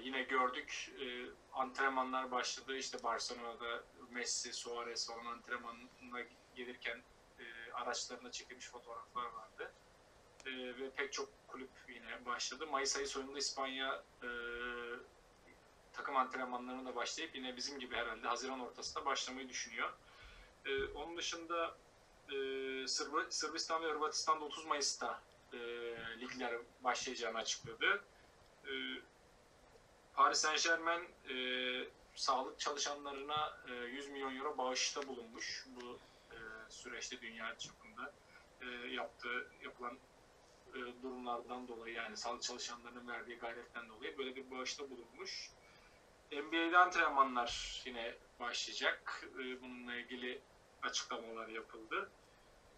yine gördük e, antrenmanlar başladı. İşte Barcelona'da Messi, Suarez falan antrenmanına gelirken e, araçlarında çekilmiş fotoğraflar vardı. E, ve pek çok kulüp yine başladı. Mayıs ayı sonunda İspanya e, takım antrenmanlarına da başlayıp yine bizim gibi herhalde Haziran ortasında başlamayı düşünüyor. E, onun dışında e, Sırb- Sırbistan ve Hırvatistan'da 30 Mayıs'ta e, ligler başlayacağını açıkladı. E, Paris Saint Germain e, sağlık çalışanlarına e, 100 milyon euro bağışta bulunmuş bu e, süreçte dünya çapında e, yaptığı yapılan e, durumlardan dolayı yani sağlık çalışanlarının verdiği gayretten dolayı böyle bir bağışta bulunmuş. NBA'de antrenmanlar yine başlayacak. E, bununla ilgili açıklamalar yapıldı.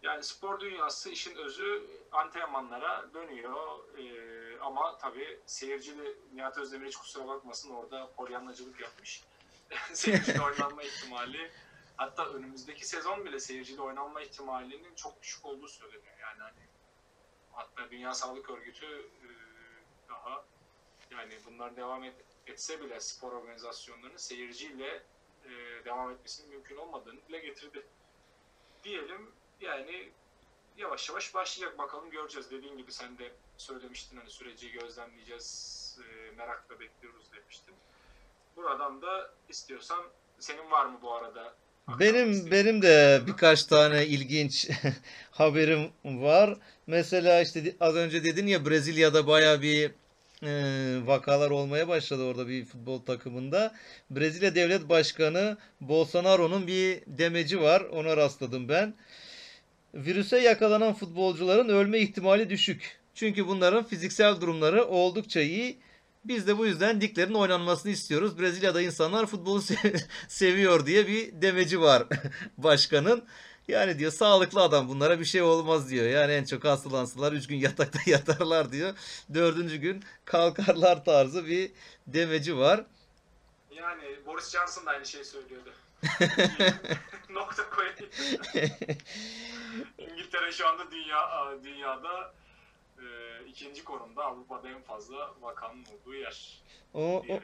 Yani spor dünyası işin özü antrenmanlara dönüyor. E, ama tabii seyircili Nihat Özdemir hiç kusura bakmasın orada polyanlacılık yapmış. seyircili oynanma ihtimali hatta önümüzdeki sezon bile seyircili oynanma ihtimalinin çok düşük olduğu söyleniyor. Yani hani hatta Dünya Sağlık Örgütü e, daha yani bunlar devam et, etse bile spor organizasyonlarının seyirciyle e, devam etmesinin mümkün olmadığını dile getirdi. Diyelim yani yavaş yavaş başlayacak bakalım göreceğiz. Dediğin gibi sen de söylemiştin hani süreci gözlemleyeceğiz, e, merakla bekliyoruz demiştin. Buradan da istiyorsan senin var mı bu arada? Benim benim de birkaç tane ilginç haberim var. Mesela işte az önce dedin ya Brezilya'da baya bir e, vakalar olmaya başladı orada bir futbol takımında. Brezilya Devlet Başkanı Bolsonaro'nun bir demeci var. Ona rastladım ben. Virüse yakalanan futbolcuların ölme ihtimali düşük. Çünkü bunların fiziksel durumları oldukça iyi. Biz de bu yüzden liglerin oynanmasını istiyoruz. Brezilya'da insanlar futbolu se- seviyor diye bir demeci var başkanın. Yani diyor sağlıklı adam bunlara bir şey olmaz diyor. Yani en çok hastalansınlar 3 gün yatakta yatarlar diyor. Dördüncü gün kalkarlar tarzı bir demeci var. Yani Boris Johnson da aynı şeyi söylüyordu. Nokta koyayım. İngiltere şu anda dünya dünyada e, ikinci konumda Avrupa'da en fazla vakanın olduğu yer O, o,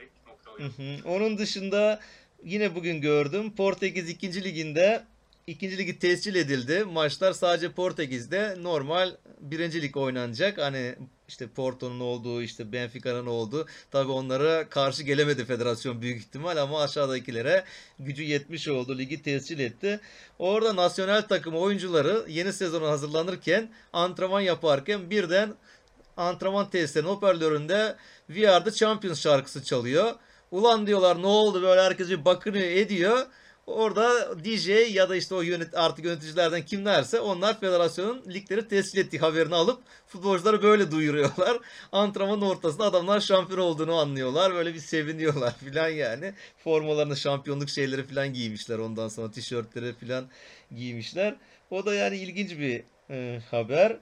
Hı hı. Onun dışında yine bugün gördüm. Portekiz 2. liginde 2. ligi tescil edildi. Maçlar sadece Portekiz'de normal 1. lig oynanacak. Hani işte Porto'nun olduğu, işte Benfica'nın olduğu. Tabii onlara karşı gelemedi federasyon büyük ihtimal ama aşağıdakilere gücü yetmiş oldu. Ligi tescil etti. Orada nasyonel takım oyuncuları yeni sezona hazırlanırken antrenman yaparken birden antrenman tesislerinin hoparlöründe We Are Champions şarkısı çalıyor. Ulan diyorlar ne oldu böyle herkes bir bakınıyor ediyor. Orada DJ ya da işte o yönet artık yöneticilerden kimlerse onlar federasyonun ligleri tescil ettiği haberini alıp futbolcuları böyle duyuruyorlar. Antrenmanın ortasında adamlar şampiyon olduğunu anlıyorlar. Böyle bir seviniyorlar filan yani. Formalarını şampiyonluk şeyleri filan giymişler ondan sonra tişörtleri filan giymişler. O da yani ilginç bir e, haber.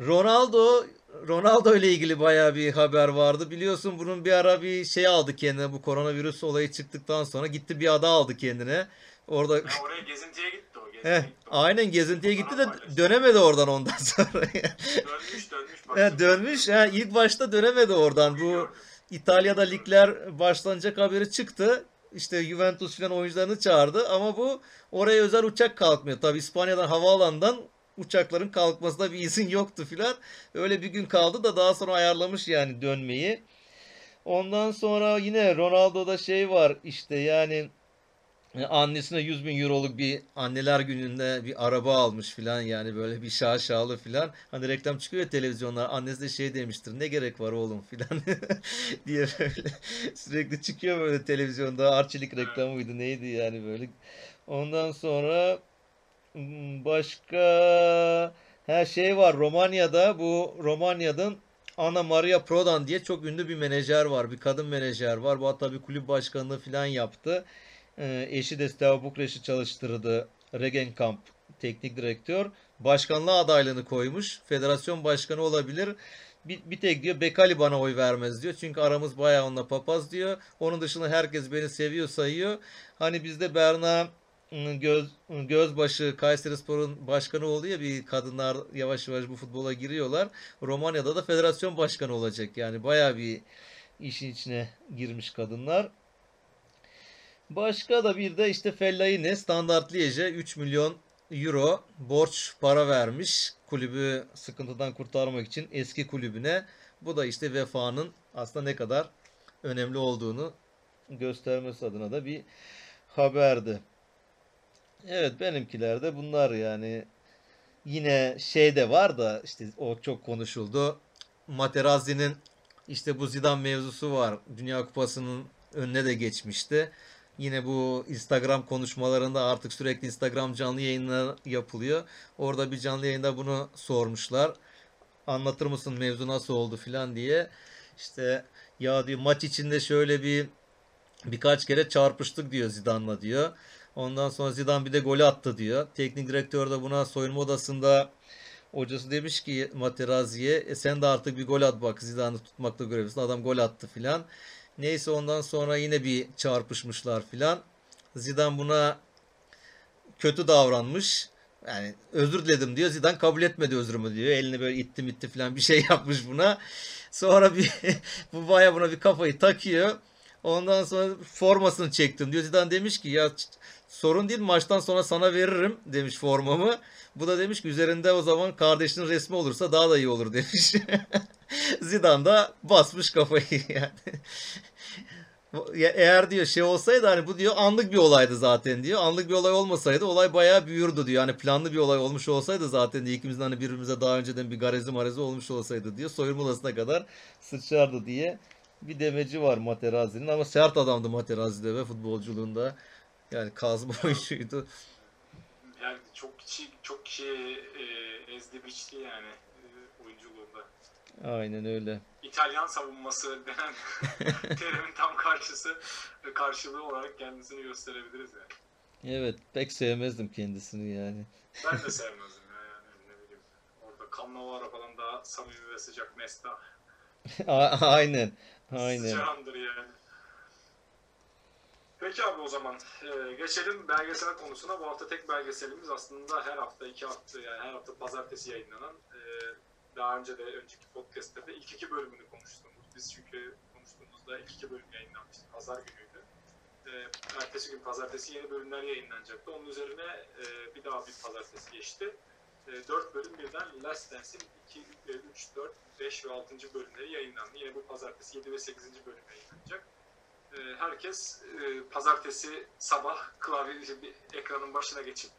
Ronaldo Ronaldo ile ilgili bayağı bir haber vardı. Biliyorsun bunun bir ara bir şey aldı kendine bu koronavirüs olayı çıktıktan sonra gitti bir ada aldı kendine. Orada Ya oraya gezintiye gitti o. Gezintiye Heh, gitti o. aynen gezintiye gitti de dönemedi oradan ondan sonra. Dönmüş dönmüş. Ha, baktım. dönmüş. Ha, ilk başta dönemedi oradan. Bu. İtalya'da ligler başlanacak haberi çıktı. İşte Juventus falan oyuncularını çağırdı ama bu oraya özel uçak kalkmıyor. Tabii İspanya'dan havaalanından uçakların kalkmasına bir izin yoktu filan. Öyle bir gün kaldı da daha sonra ayarlamış yani dönmeyi. Ondan sonra yine Ronaldo'da şey var işte yani e, annesine 100 bin euroluk bir anneler gününde bir araba almış filan yani böyle bir şaşalı filan. Hani reklam çıkıyor ya televizyonlar annesi de şey demiştir ne gerek var oğlum filan diye böyle sürekli çıkıyor böyle televizyonda Arçelik reklamı mıydı neydi yani böyle. Ondan sonra başka her şey var Romanya'da bu Romanya'dan Ana Maria Prodan diye çok ünlü bir menajer var. Bir kadın menajer var. Bu hatta bir kulüp başkanlığı falan yaptı. Ee, eşi de Steaua Bukarest'i çalıştırdı. Regenkamp teknik direktör. Başkanlığa adaylığını koymuş. Federasyon başkanı olabilir. Bir, bir tek diyor Bekali bana oy vermez diyor. Çünkü aramız bayağı onunla papaz diyor. Onun dışında herkes beni seviyor sayıyor. Hani bizde Berna Göz, Gözbaşı Kayserispor'un başkanı oldu ya bir kadınlar yavaş yavaş bu futbola giriyorlar. Romanya'da da federasyon başkanı olacak. Yani bayağı bir işin içine girmiş kadınlar. Başka da bir de işte Fellaini Standart Liège'e 3 milyon euro borç para vermiş kulübü sıkıntıdan kurtarmak için eski kulübüne. Bu da işte vefanın aslında ne kadar önemli olduğunu göstermesi adına da bir haberdi. Evet benimkiler de bunlar yani. Yine şey de var da işte o çok konuşuldu. Materazzi'nin işte bu Zidane mevzusu var. Dünya Kupası'nın önüne de geçmişti. Yine bu Instagram konuşmalarında artık sürekli Instagram canlı yayınlar yapılıyor. Orada bir canlı yayında bunu sormuşlar. anlatır mısın mevzu nasıl oldu filan diye. İşte ya diyor maç içinde şöyle bir birkaç kere çarpıştık diyor Zidane'la diyor. Ondan sonra Zidane bir de golü attı diyor. Teknik direktör de buna soyunma odasında hocası demiş ki Materazzi'ye e sen de artık bir gol at bak Zidane'ı tutmakta görevlisin. Adam gol attı filan. Neyse ondan sonra yine bir çarpışmışlar filan. Zidane buna kötü davranmış. Yani özür diledim diyor. Zidane kabul etmedi özrümü diyor. Elini böyle itti mitti falan bir şey yapmış buna. Sonra bir bu baya buna bir kafayı takıyor. Ondan sonra formasını çektim diyor. Zidane demiş ki ya sorun değil maçtan sonra sana veririm demiş formamı. Bu da demiş ki üzerinde o zaman kardeşinin resmi olursa daha da iyi olur demiş. Zidane da basmış kafayı yani. Ya eğer diyor şey olsaydı hani bu diyor anlık bir olaydı zaten diyor. Anlık bir olay olmasaydı olay bayağı büyürdü diyor. Hani planlı bir olay olmuş olsaydı zaten diyor ikimizin hani birbirimize daha önceden bir garezi marezi olmuş olsaydı diyor. Soyunma odasına kadar sıçardı diye bir demeci var Materazzi'nin ama sert adamdı Materazzi'de ve futbolculuğunda. Yani kazma oyuncuydu. Yani çok kişi çok kişi e, ezdi biçti yani e, oyunculuğunda. Aynen öyle. İtalyan savunması denen terimin tam karşısı karşılığı olarak kendisini gösterebiliriz yani. Evet pek sevmezdim kendisini yani. Ben de sevmezdim ya yani ne bileyim. Orada Cannavaro falan daha samimi ve sıcak Nesta. A- Aynen. Aynen. Sıcağındır yani. Peki abi o zaman e, geçelim belgesel konusuna. Bu hafta tek belgeselimiz aslında her hafta iki hafta yani her hafta pazartesi yayınlanan e, daha önce de önceki podcast'te de ilk iki bölümünü konuştuğumuz. Biz çünkü konuştuğumuzda ilk iki bölüm yayınlanmıştı. Pazar günüydü. E, ertesi gün pazartesi yeni bölümler yayınlanacaktı. Onun üzerine e, bir daha bir pazartesi geçti. E, 4 bölüm birden Last Dance'in 2, 3, 4, 5 ve 6. bölümleri yayınlandı. Yine bu pazartesi 7 ve 8. bölüm yayınlanacak. E, herkes e, pazartesi sabah klavye bir ekranın başına geçip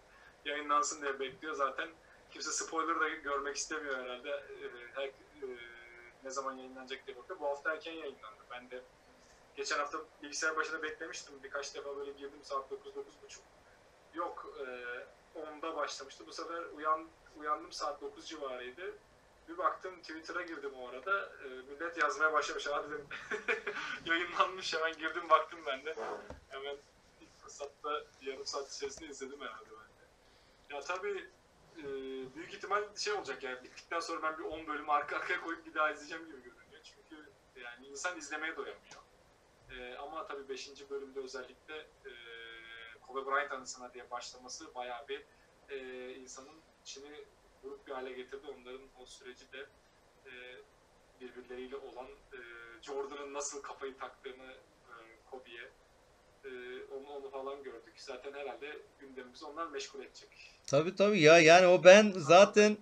yayınlansın diye bekliyor. Zaten kimse spoiler da görmek istemiyor herhalde. E, her, e, ne zaman yayınlanacak diye bakıyor. Bu hafta erken yayınlandı. Ben de geçen hafta bilgisayar başında beklemiştim. Birkaç defa böyle girdim saat 9-9.30. Yok e, 10'da başlamıştı. Bu sefer uyan, uyandım saat 9 civarıydı. Bir baktım Twitter'a girdim o arada. E, millet yazmaya başlamış. Ha dedim yayınlanmış hemen girdim baktım ben de. Hemen ilk fırsatta yarım saat içerisinde izledim herhalde ben de. Ya tabii e, büyük ihtimal şey olacak yani bittikten sonra ben bir 10 bölüm arka arkaya koyup bir daha izleyeceğim gibi görünüyor. Çünkü yani insan izlemeye doyamıyor. E, ama tabii 5. bölümde özellikle e, Kobe Bryant anısına diye başlaması bayağı bir e, insanın içini buruk bir hale getirdi. Onların o süreci de e, birbirleriyle olan e, Jordan'ın nasıl kafayı taktığını e, Kobe'ye e, onu, onu falan gördük. Zaten herhalde gündemimizi onlar meşgul edecek. Tabii tabii ya yani o ben zaten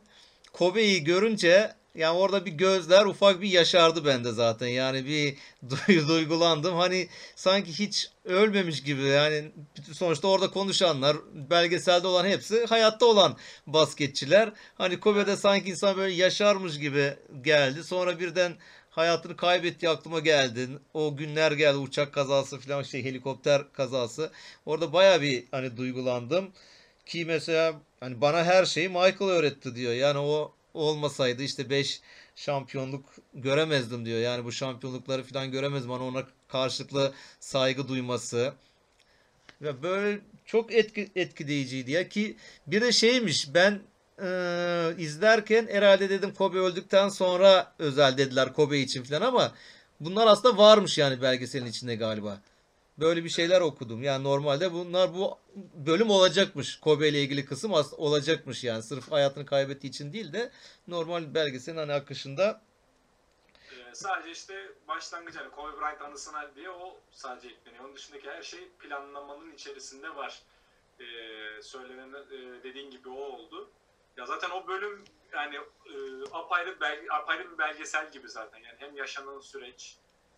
Kobe'yi görünce yani orada bir gözler ufak bir yaşardı bende zaten. Yani bir duy- duygulandım. Hani sanki hiç ölmemiş gibi yani sonuçta orada konuşanlar, belgeselde olan hepsi hayatta olan basketçiler. Hani Kobe'de sanki insan böyle yaşarmış gibi geldi. Sonra birden hayatını kaybettiği aklıma geldi. O günler geldi uçak kazası falan şey helikopter kazası. Orada baya bir hani duygulandım. Ki mesela hani bana her şeyi Michael öğretti diyor. Yani o olmasaydı işte 5 şampiyonluk göremezdim diyor. Yani bu şampiyonlukları falan göremezdim. Bana ona karşılıklı saygı duyması. Ve böyle çok etki, etkileyiciydi ya ki bir de şeymiş ben e, izlerken herhalde dedim Kobe öldükten sonra özel dediler Kobe için falan ama bunlar aslında varmış yani belgeselin içinde galiba. Böyle bir şeyler okudum. Yani normalde bunlar bu bölüm olacakmış. Kobe ile ilgili kısım olacakmış yani. Sırf hayatını kaybettiği için değil de normal belgeselin hani akışında. Ee, sadece işte başlangıç hani Kobe Bryant anısına diye o sadece ekleniyor. Onun dışındaki her şey planlamanın içerisinde var. Ee, söylenen e, dediğin gibi o oldu. Ya zaten o bölüm yani e, apayrı belge, apayrı bir belgesel gibi zaten. Yani hem yaşanan süreç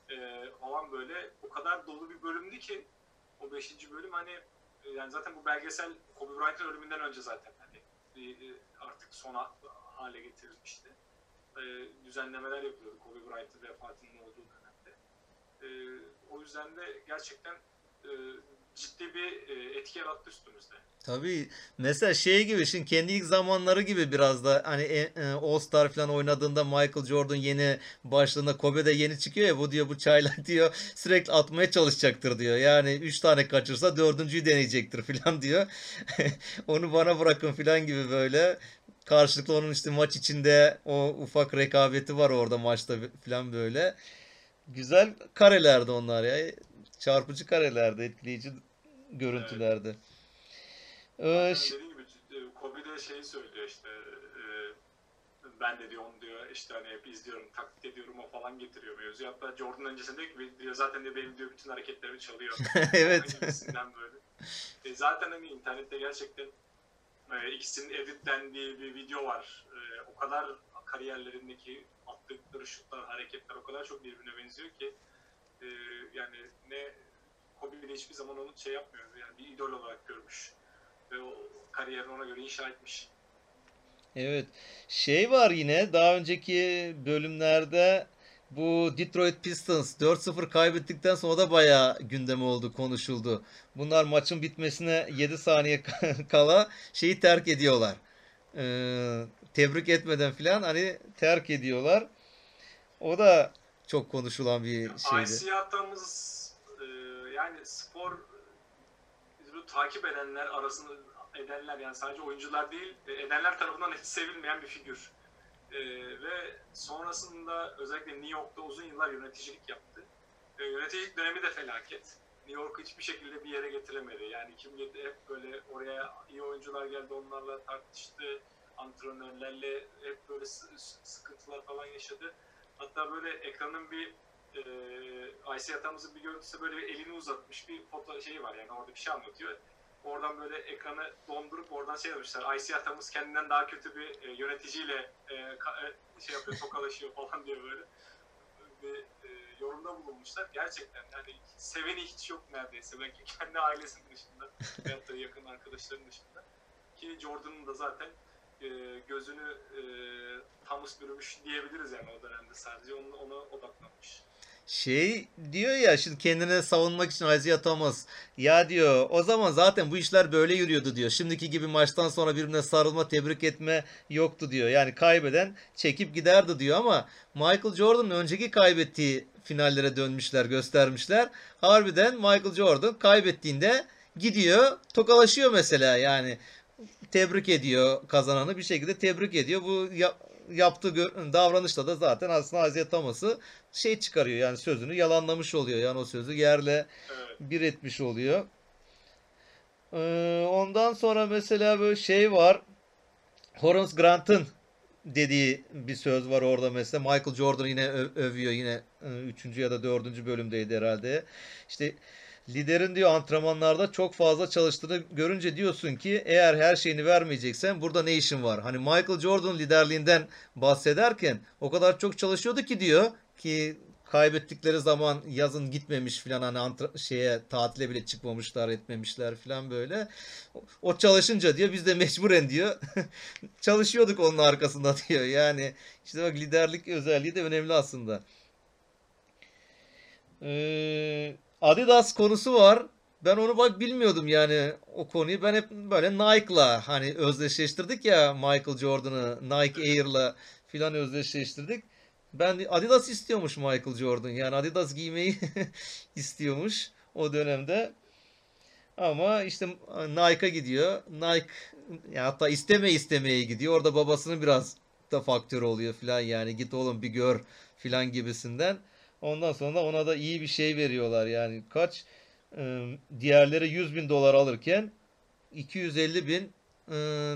e, falan böyle o kadar dolu bir bölümdü ki o 5. bölüm hani e, yani zaten bu belgesel Kobe Bryant'ın ölümünden önce zaten hani e, artık sona hale getirilmişti e, düzenlemeler yapılıyordu Kobe Bryant'ın vefatının olduğu dönemde. E, o yüzden de gerçekten e, ciddi bir e, etki yarattı üstümüzde. Tabii mesela şey gibi şimdi kendi ilk zamanları gibi biraz da hani e, e, All Star falan oynadığında Michael Jordan yeni başladığında Kobe'de yeni çıkıyor ya bu diyor bu çaylar diyor sürekli atmaya çalışacaktır diyor. Yani 3 tane kaçırsa dördüncüyü deneyecektir falan diyor. Onu bana bırakın falan gibi böyle karşılıklı onun işte maç içinde o ufak rekabeti var orada maçta falan böyle. Güzel karelerdi onlar ya. Çarpıcı karelerdi, etkileyici görüntülerdi. Ee, Yani ş- dediğim gibi Kobe de şey söylüyor işte e, ben de diyor onu diyor işte hani hep izliyorum taklit ediyorum o falan getiriyor mevzuyu. Hatta Jordan öncesinde diyor ki diyor zaten de benim diyor bütün hareketlerimi çalıyor. evet. Böyle. E, zaten hani internette gerçekten e, ikisinin editlendiği bir video var. E, o kadar kariyerlerindeki attıkları şutlar, hareketler o kadar çok birbirine benziyor ki e, yani ne Kobe bile hiçbir zaman onu şey yapmıyor. Yani bir idol olarak görmüş. Ve o kariyerini ona göre inşa etmiş. Evet. Şey var yine daha önceki bölümlerde bu Detroit Pistons 4-0 kaybettikten sonra da bayağı gündeme oldu, konuşuldu. Bunlar maçın bitmesine 7 saniye kala şeyi terk ediyorlar. Ee, tebrik etmeden filan hani terk ediyorlar. O da çok konuşulan bir şeydi. IC hatamız e, yani spor bu takip edenler arasında edenler yani sadece oyuncular değil e, edenler tarafından hiç sevilmeyen bir figür. E, ve sonrasında özellikle New York'ta uzun yıllar yöneticilik yaptı. E, yöneticilik dönemi de felaket. New York'u hiçbir şekilde bir yere getiremedi. Yani kim get- hep böyle oraya iyi oyuncular geldi onlarla tartıştı. Antrenörlerle hep böyle sı- sı- sıkıntılar falan yaşadı. Hatta böyle ekranın bir e, IC atamızın bir görüntüsü böyle bir elini uzatmış bir foto şeyi var yani orada bir şey anlatıyor. Oradan böyle ekranı dondurup oradan şey demişler. IC atamız kendinden daha kötü bir e, yöneticiyle e, ka- e, şey yapıyor tokalaşıyor falan diye böyle bir e, yorumda bulunmuşlar. Gerçekten yani seveni hiç yok neredeyse. Belki kendi ailesinin dışında veyahut da yakın arkadaşların dışında. Ki Jordan'ın da zaten e, gözünü e, Thomas bürümüş diyebiliriz yani o dönemde sadece ona, ona odaklanmış. Şey diyor ya şimdi kendine savunmak için Isaiah Thomas ya diyor o zaman zaten bu işler böyle yürüyordu diyor. Şimdiki gibi maçtan sonra birbirine sarılma tebrik etme yoktu diyor. Yani kaybeden çekip giderdi diyor ama Michael Jordan'ın önceki kaybettiği finallere dönmüşler göstermişler. Harbiden Michael Jordan kaybettiğinde gidiyor tokalaşıyor mesela yani tebrik ediyor kazananı bir şekilde tebrik ediyor. Bu ya- yaptığı davranışla da zaten aslında Isaiah Thomas'ı şey çıkarıyor yani sözünü yalanlamış oluyor. Yani o sözü yerle bir etmiş oluyor. Ee, ondan sonra mesela böyle şey var. Horace Grant'ın dediği bir söz var orada mesela. Michael Jordan yine övüyor. Yine 3. ya da 4. bölümdeydi herhalde. İşte liderin diyor antrenmanlarda çok fazla çalıştığını görünce diyorsun ki eğer her şeyini vermeyeceksen burada ne işin var? Hani Michael Jordan liderliğinden bahsederken o kadar çok çalışıyordu ki diyor ki kaybettikleri zaman yazın gitmemiş filan hani antra- şeye tatile bile çıkmamışlar etmemişler filan böyle. O, o çalışınca diyor biz de mecburen diyor çalışıyorduk onun arkasında diyor. Yani işte bak liderlik özelliği de önemli aslında. Ee, Adidas konusu var. Ben onu bak bilmiyordum yani o konuyu. Ben hep böyle Nike'la hani özdeşleştirdik ya Michael Jordan'ı Nike Air'la filan özdeşleştirdik. Ben Adidas istiyormuş Michael Jordan. Yani Adidas giymeyi istiyormuş o dönemde. Ama işte Nike'a gidiyor. Nike ya hatta isteme istemeye gidiyor. Orada babasının biraz da faktör oluyor filan yani git oğlum bir gör filan gibisinden. Ondan sonra ona da iyi bir şey veriyorlar yani kaç e, diğerleri 100 bin dolar alırken 250 bin e,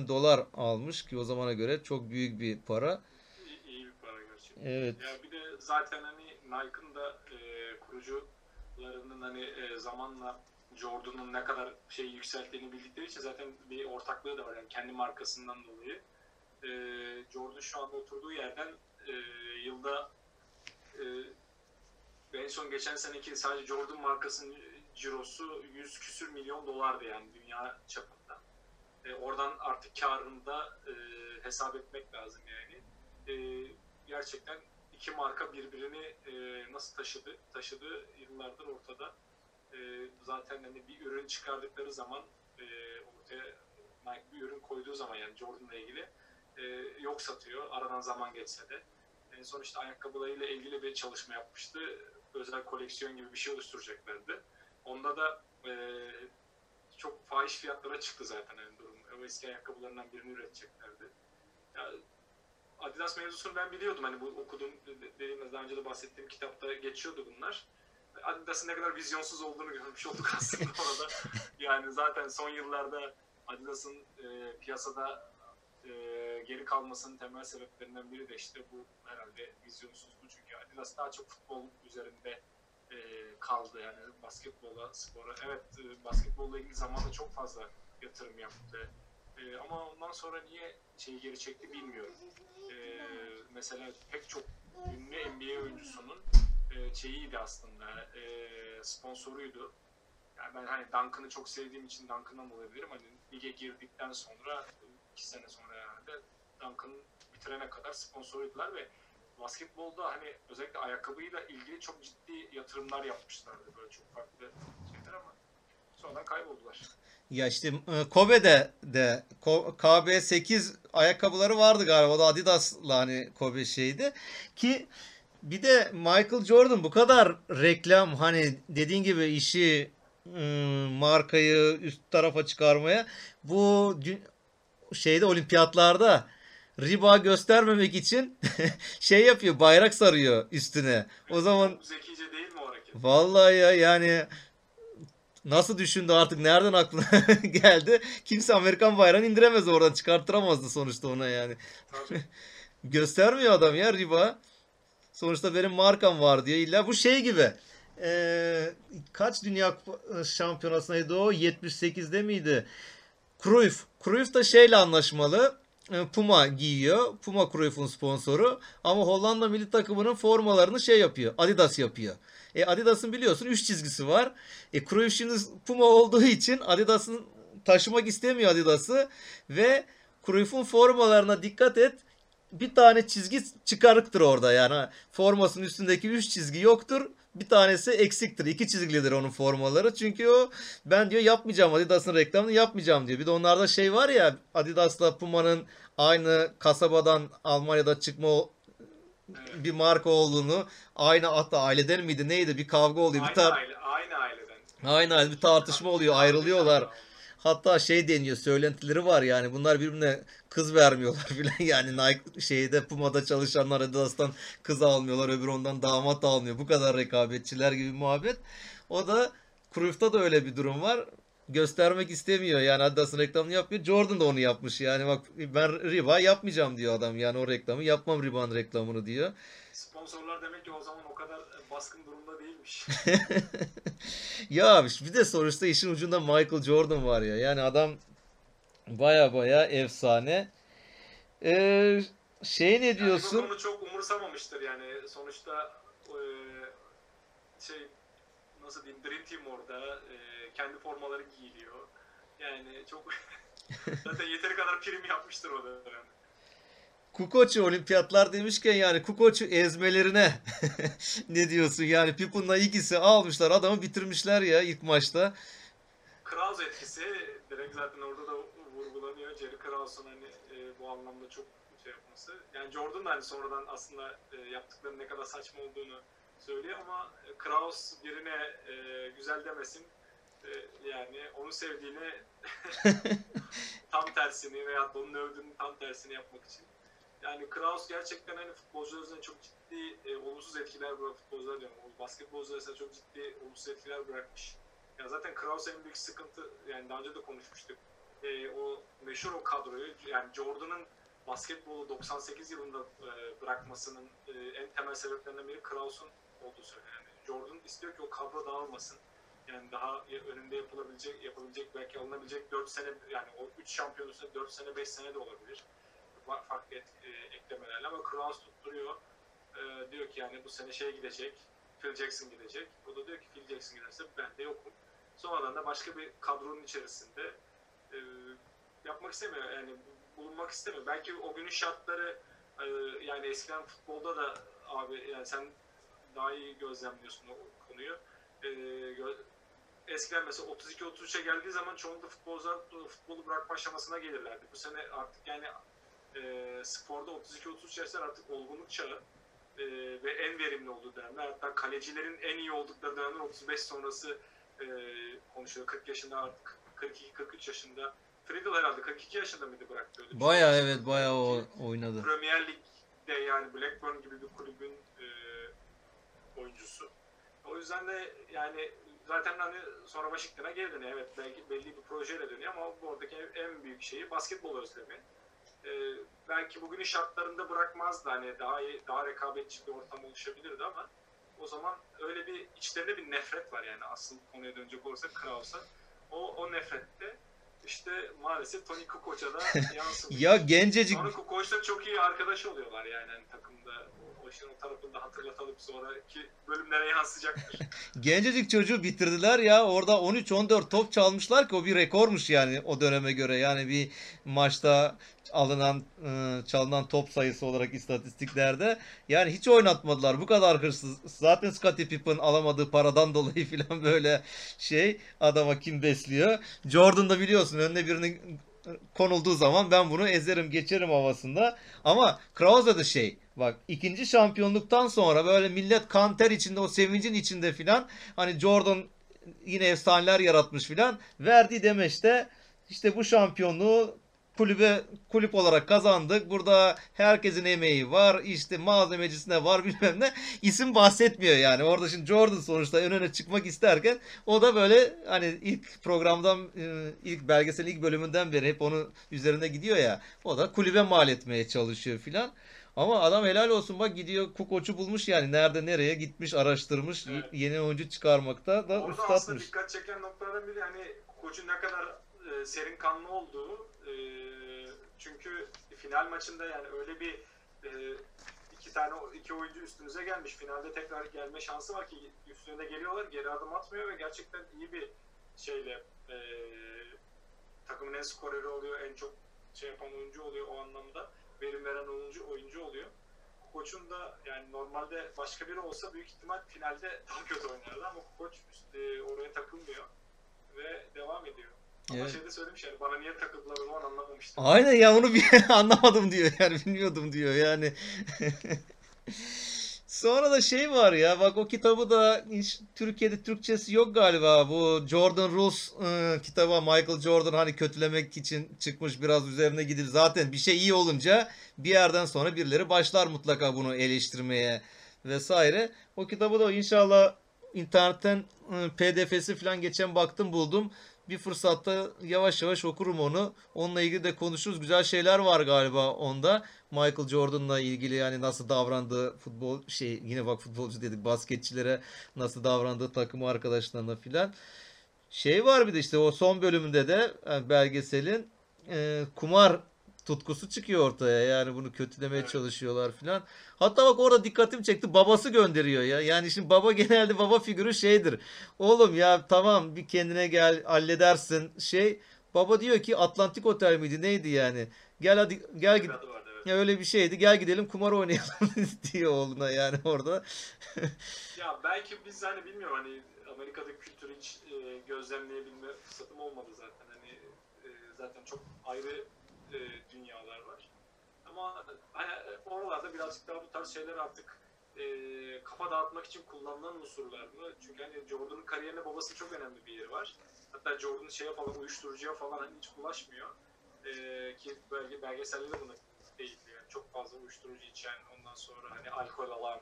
dolar almış ki o zamana göre çok büyük bir para. İyi, iyi bir para gerçekten. Evet. Ya bir de zaten hani Nike'ın da e, kurucularının hani e, zamanla Jordan'ın ne kadar şey yükselttiğini bildikleri için zaten bir ortaklığı da var yani kendi markasından dolayı. E, Jordan şu anda oturduğu yerden e, yılda e, en son geçen seneki sadece Jordan markasının cirosu 100 küsür milyon dolardı yani dünya çapında. E, oradan artık karını da e, hesap etmek lazım yani. E, gerçekten iki marka birbirini e, nasıl taşıdı taşıdı yıllardır ortada. e, zaten hani bir ürün çıkardıkları zaman e, ortaya Nike bir ürün koyduğu zaman yani Jordan'la ilgili e, yok satıyor aradan zaman geçse de. En son işte ayakkabılarıyla ilgili bir çalışma yapmıştı. Özel koleksiyon gibi bir şey oluşturacaklardı. Onda da e, çok fahiş fiyatlara çıktı zaten yani durum. O eski ayakkabılarından birini üreteceklerdi. Ya, Adidas mevzusunu ben biliyordum. Hani bu okuduğum, dediğim daha önce de bahsettiğim kitapta geçiyordu bunlar. Adidas'ın ne kadar vizyonsuz olduğunu görmüş olduk aslında orada. Yani zaten son yıllarda Adidas'ın e, piyasada e, geri kalmasının temel sebeplerinden biri de işte bu herhalde vizyonsuzluğu. Çünkü Adidas daha çok futbol üzerinde e, kaldı yani basketbola, spora. Evet e, basketbolla ilgili zamanında çok fazla yatırım yaptı. E, ama ondan sonra niye şeyi geri çekti bilmiyorum. E, mesela pek çok ünlü NBA oyuncusunun e, şeyiydi aslında, e, sponsoruydu. Yani ben hani Duncan'ı çok sevdiğim için Duncan'dan olabilirim. Hani lige girdikten sonra, iki sene sonra herhalde Duncan'ı bitirene kadar sponsoruydular ve basketbolda hani özellikle ayakkabıyla ilgili çok ciddi yatırımlar yapmışlardı böyle çok farklı şeyler ama sonradan kayboldular. Ya işte e, Kobe'de de Ko- KB8 ayakkabıları vardı galiba. O da Adidas'la hani Kobe şeydi. Ki bir de Michael Jordan bu kadar reklam hani dediğin gibi işi markayı üst tarafa çıkarmaya bu şeyde olimpiyatlarda riba göstermemek için şey yapıyor bayrak sarıyor üstüne. O zaman zekice değil mi o hareket? Vallahi ya yani nasıl düşündü artık nereden aklına geldi? Kimse Amerikan bayrağını indiremez oradan çıkarttıramazdı sonuçta ona yani. Göstermiyor adam ya riba. Sonuçta benim markam var diyor. İlla bu şey gibi. Ee, kaç dünya Kupa- şampiyonasındaydı o? 78'de miydi? Cruyff. Cruyff da şeyle anlaşmalı. Ee, Puma giyiyor. Puma Cruyff'un sponsoru. Ama Hollanda milli takımının formalarını şey yapıyor. Adidas yapıyor. E Adidas'ın biliyorsun 3 çizgisi var. E Cruyff şimdi Puma olduğu için Adidas'ın taşımak istemiyor Adidas'ı ve Cruyff'un formalarına dikkat et. Bir tane çizgi çıkarıktır orada yani formasının üstündeki 3 çizgi yoktur. Bir tanesi eksiktir. iki çizgilidir onun formaları. Çünkü o ben diyor yapmayacağım Adidas'ın reklamını yapmayacağım diyor. Bir de onlarda şey var ya Adidas'la Puma'nın aynı kasabadan Almanya'da çıkma bir marka olduğunu aynı hatta aileden miydi neydi bir kavga oluyor. Bir Aynı, tar aile, aynı aileden. Aynen bir tartışma oluyor ayrılıyorlar. Hatta şey deniyor söylentileri var yani bunlar birbirine kız vermiyorlar filan yani Nike şeyde Puma'da çalışanlar Adidas'tan kız almıyorlar öbürü ondan damat almıyor. Bu kadar rekabetçiler gibi muhabbet. O da Cruyff'ta da öyle bir durum var. Göstermek istemiyor yani Adidas'ın reklamını yapmıyor. Jordan da onu yapmış yani bak ben riba yapmayacağım diyor adam yani o reklamı yapmam ribanın reklamını diyor. Sponsorlar demek ki o zaman o kadar baskın durumda değilmiş. Ya bir de sonuçta işin ucunda Michael Jordan var ya. Yani adam baya baya efsane. Ee, şey ne Yani diyorsun? bunu çok umursamamıştır yani sonuçta e, şey nasıl diyeyim Dream Team orada e, kendi formaları giyiliyor. Yani çok zaten yeteri kadar prim yapmıştır o dönem. Kukoç'u olimpiyatlar demişken yani Kukoç'u ezmelerine ne diyorsun? Yani Pippen'la ikisi almışlar adamı bitirmişler ya ilk maçta. Kraus etkisi direkt zaten orada da vurgulanıyor. Jerry Krause'un hani e, bu anlamda çok şey yapması. Yani Jordan da hani sonradan aslında e, yaptıklarının ne kadar saçma olduğunu söylüyor ama Kraus birine e, güzel demesin. E, yani onu sevdiğini tam tersini veya onun övdüğünün tam tersini yapmak için. Yani Kraus gerçekten hani futbolcular üzerine çok ciddi e, olumsuz etkiler bırak futbolcular diyorum. Basketbolcular üzerine çok ciddi olumsuz etkiler bırakmış. Ya zaten Kraus en büyük sıkıntı yani daha önce de konuşmuştuk. E, o meşhur o kadroyu yani Jordan'ın basketbolu 98 yılında e, bırakmasının e, en temel sebeplerinden biri Kraus'un olduğu söyleniyor. Yani Jordan istiyor ki o kadro dağılmasın. Yani daha önünde yapılabilecek, yapabilecek belki alınabilecek 4 sene yani o 3 şampiyon üstüne 4 sene 5 sene de olabilir. Fa- Farklı et, e, eklemelerle ama Kraus tutturuyor. E, diyor ki yani bu sene şey gidecek, Phil Jackson gidecek. O da diyor ki Phil Jackson giderse ben de yokum. Sonradan da başka bir kadronun içerisinde e, yapmak istemiyor yani bulunmak istemiyor. Belki o günün şartları e, yani eskiden futbolda da abi yani sen daha iyi gözlemliyorsun o konuyu. E, gö- eskiden mesela 32-33'e geldiği zaman çoğunlukla futbolcular futbolu bırakma aşamasına gelirlerdi. Bu sene artık yani e, sporda 32-33 yaşlar artık olgunluk çağı e, ve en verimli olduğu dönemler. Hatta kalecilerin en iyi oldukları dönemler 35 sonrası e, konuşuyor. 40 yaşında artık 42-43 yaşında. Friedel herhalde 42 yaşında mıydı bıraktı öyle şey. Baya evet baya o oynadı. Premier Lig'de yani Blackburn gibi bir kulübün e, oyuncusu. O yüzden de yani zaten hani sonra Washington'a geri dönüyor. Evet belki belli bir projeyle dönüyor ama oradaki en büyük şeyi basketbol özlemi. E, belki bugünün şartlarında bırakmazdı hani daha iyi, daha rekabetçi bir ortam oluşabilirdi ama o zaman öyle bir içlerinde bir nefret var yani asıl konuya dönecek olursak Kraus'a. O, o nefrette işte maalesef Tony Kukoc'a da yansımış. Ya gencecik Sonra Kukoç'la çok iyi arkadaş oluyorlar yani hani takımda. O, o işin o tarafını da hatırlatalım sonraki bölümlere yansıyacaktır. Gencecik çocuğu bitirdiler ya. Orada 13-14 top çalmışlar ki o bir rekormuş yani o döneme göre. Yani bir maçta alınan e, çalınan top sayısı olarak istatistiklerde. Yani hiç oynatmadılar. Bu kadar hırsız. Zaten Scottie Pippen alamadığı paradan dolayı falan böyle şey adama kim besliyor. Jordan da biliyorsun önüne birini konulduğu zaman ben bunu ezerim geçerim havasında. Ama Krause da şey bak ikinci şampiyonluktan sonra böyle millet kanter içinde o sevincin içinde filan hani Jordan yine efsaneler yaratmış filan verdiği demeçte işte bu şampiyonluğu kulübe kulüp olarak kazandık. Burada herkesin emeği var. işte malzemecisine var bilmem ne. İsim bahsetmiyor yani. Orada şimdi Jordan sonuçta ön öne çıkmak isterken o da böyle hani ilk programdan e, ilk belgeselin ilk bölümünden beri hep onu üzerine gidiyor ya. O da kulübe mal etmeye çalışıyor filan. Ama adam helal olsun bak gidiyor Kukoç'u bulmuş yani nerede nereye gitmiş araştırmış Evet. yeni oyuncu çıkarmakta da Orada aslında üstatmış. dikkat çeken noktalardan biri hani koçun ne kadar e, serin kanlı olduğu. E, çünkü final maçında yani öyle bir e, iki tane iki oyuncu üstünüze gelmiş. Finalde tekrar gelme şansı var ki üstüne geliyorlar. Geri adım atmıyor ve gerçekten iyi bir şeyle e, takımın en skoreri oluyor. En çok şey yapan oyuncu oluyor o anlamda. Verim veren oyuncu oyuncu oluyor. Koç'un da yani normalde başka biri olsa büyük ihtimal finalde daha kötü oynardı ama Koç e, oraya takılmıyor ve devam ediyor. Ama Evet. şeyde söylemiş yani bana niye takıldılar o zaman anlamamıştım. Aynen ya onu bir anlamadım diyor yani bilmiyordum diyor yani. Sonra da şey var ya bak o kitabı da hiç Türkiye'de Türkçesi yok galiba. Bu Jordan Rules e, kitabı Michael Jordan hani kötülemek için çıkmış biraz üzerine gidip zaten bir şey iyi olunca bir yerden sonra birileri başlar mutlaka bunu eleştirmeye vesaire. O kitabı da inşallah internetten e, PDF'si falan geçen baktım buldum. Bir fırsatta yavaş yavaş okurum onu. Onunla ilgili de konuşuruz. Güzel şeyler var galiba onda. Michael Jordan'la ilgili yani nasıl davrandığı futbol şey yine bak futbolcu dedik basketçilere nasıl davrandığı takım arkadaşlarına filan. Şey var bir de işte o son bölümünde de e, belgeselin e, kumar tutkusu çıkıyor ortaya. Yani bunu kötülemeye Evet. çalışıyorlar filan. Hatta bak orada dikkatimi çekti. Babası gönderiyor ya. Yani şimdi baba genelde baba figürü şeydir. Oğlum ya tamam bir kendine gel halledersin şey. Baba diyor ki Atlantik Otel miydi neydi yani? Gel hadi gel evet. ya öyle bir şeydi. Gel gidelim kumar oynayalım diyor oğluna yani orada. Ya belki biz hani bilmiyorum hani Amerika'daki kültürü hiç e, gözlemleyebilme fırsatım olmadı zaten. Hani e, zaten çok ayrı e. Ama hani oralarda birazcık daha bu tarz şeyler artık e, kafa dağıtmak için kullanılan unsurlar mı? Çünkü hani Jordan'ın kariyerine babası çok önemli bir yeri var. Hatta Jordan şeye falan uyuşturucuya falan hani hiç bulaşmıyor. E, ki belge, belgeselde de buna değiniliyor. Yani çok fazla uyuşturucu içen, ondan sonra hani alkol alan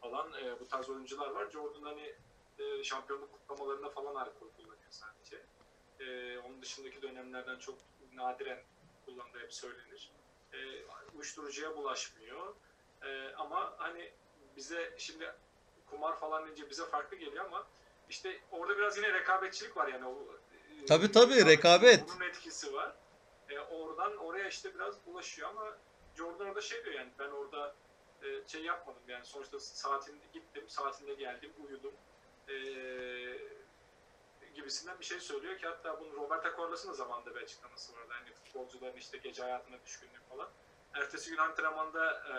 falan e, bu tarz oyuncular var. Jordan hani e, şampiyonluk kutlamalarında falan alkol kullanıyor sadece. E, onun dışındaki dönemlerden çok nadiren kullandığı hep söylenir. E, uyuşturucuya bulaşmıyor. E, ama hani bize şimdi kumar falan deyince bize farklı geliyor ama işte orada biraz yine rekabetçilik var yani. O, e, Tabii, tabii, rekabet. Bunun etkisi var. E, oradan oraya işte biraz bulaşıyor ama Jordan orada şey diyor yani ben orada e, şey yapmadım yani sonuçta saatinde gittim, saatinde geldim, uyudum e, gibisinden bir şey söylüyor ki hatta bunu Roberto Carlos'un da zamanında bir açıklaması vardı. Hani futbolcuların işte gece hayatına düşkünlüğü falan. Ertesi gün antrenmanda e,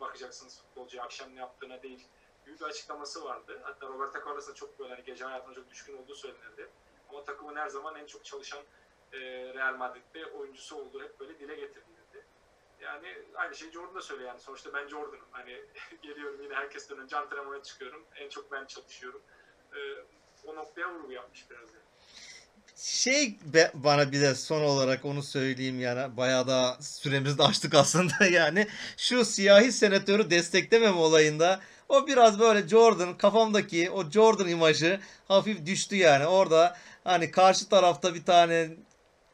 bakacaksınız futbolcuya akşam ne yaptığına değil büyük bir açıklaması vardı. Hatta Roberto Carlos da çok böyle hani gece hayatına çok düşkün olduğu söylenirdi. Ama takımın her zaman en çok çalışan e, Real Madrid'de oyuncusu olduğu hep böyle dile getirilirdi. Yani aynı şeyi Jordan da söylüyor yani. Sonuçta ben Jordan'ım. Hani geliyorum yine herkesten önce antrenmana çıkıyorum. En çok ben çalışıyorum. E, o noktaya vurgu yapmış biraz yani. Şey be- bana bir de son olarak onu söyleyeyim yani bayağı da süremizi de açtık aslında yani şu siyahi senatörü desteklemem olayında o biraz böyle Jordan kafamdaki o Jordan imajı hafif düştü yani orada hani karşı tarafta bir tane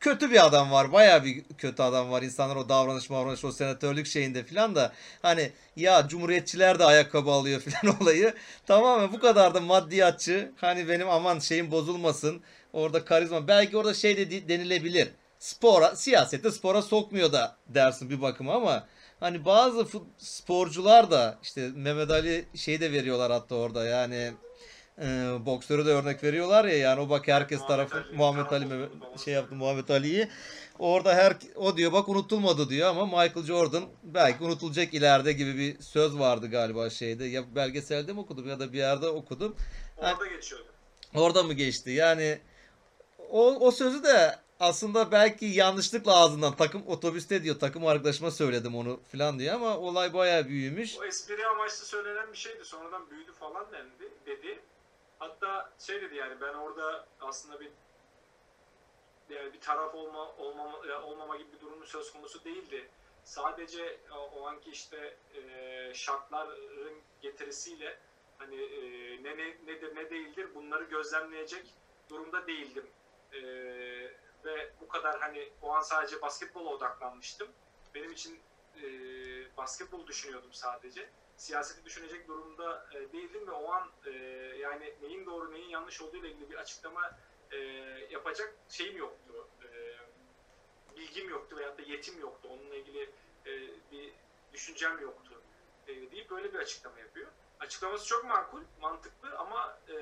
kötü bir adam var bayağı bir kötü adam var insanlar o davranış davranış o senatörlük şeyinde filan da hani ya cumhuriyetçiler de ayakkabı alıyor filan olayı tamamen bu kadar da maddiyatçı hani benim aman şeyim bozulmasın Orada karizma. Belki orada şey de denilebilir. Spora, siyasette spora sokmuyor da dersin bir bakıma ama hani bazı sporcular da işte Mehmet Ali şey de veriyorlar hatta orada yani e, boksörü de örnek veriyorlar ya yani o bak herkes Muhammed tarafı Ali Muhammed Ali falan şey yaptı. Muhammed Ali'yi orada her o diyor bak unutulmadı diyor ama Michael Jordan belki unutulacak ileride gibi bir söz vardı galiba şeyde ya belgeselde mi okudum ya da bir yerde okudum Orada geçiyordu. Orada mı geçti? Yani o, o sözü de aslında belki yanlışlıkla ağzından takım otobüste diyor takım arkadaşıma söyledim onu falan diyor ama olay bayağı büyümüş. O espri amaçlı söylenen bir şeydi. Sonradan büyüdü falan dendi, dedi. Hatta şey dedi yani ben orada aslında bir yani bir taraf olma olmama olmama gibi bir durumun söz konusu değildi. Sadece o, o anki işte e, şartların getirisiyle hani e, ne, ne nedir ne değildir bunları gözlemleyecek durumda değildim. E, ve bu kadar hani o an sadece basketbola odaklanmıştım. Benim için e, basketbol düşünüyordum sadece. Siyaseti düşünecek durumda e, değildim ve o an e, yani neyin doğru neyin yanlış olduğu ile ilgili bir açıklama e, yapacak şeyim yoktu. E, bilgim yoktu veyahut da yetim yoktu. Onunla ilgili e, bir düşüncem yoktu. E, deyip böyle bir açıklama yapıyor. Açıklaması çok makul, mantıklı ama e,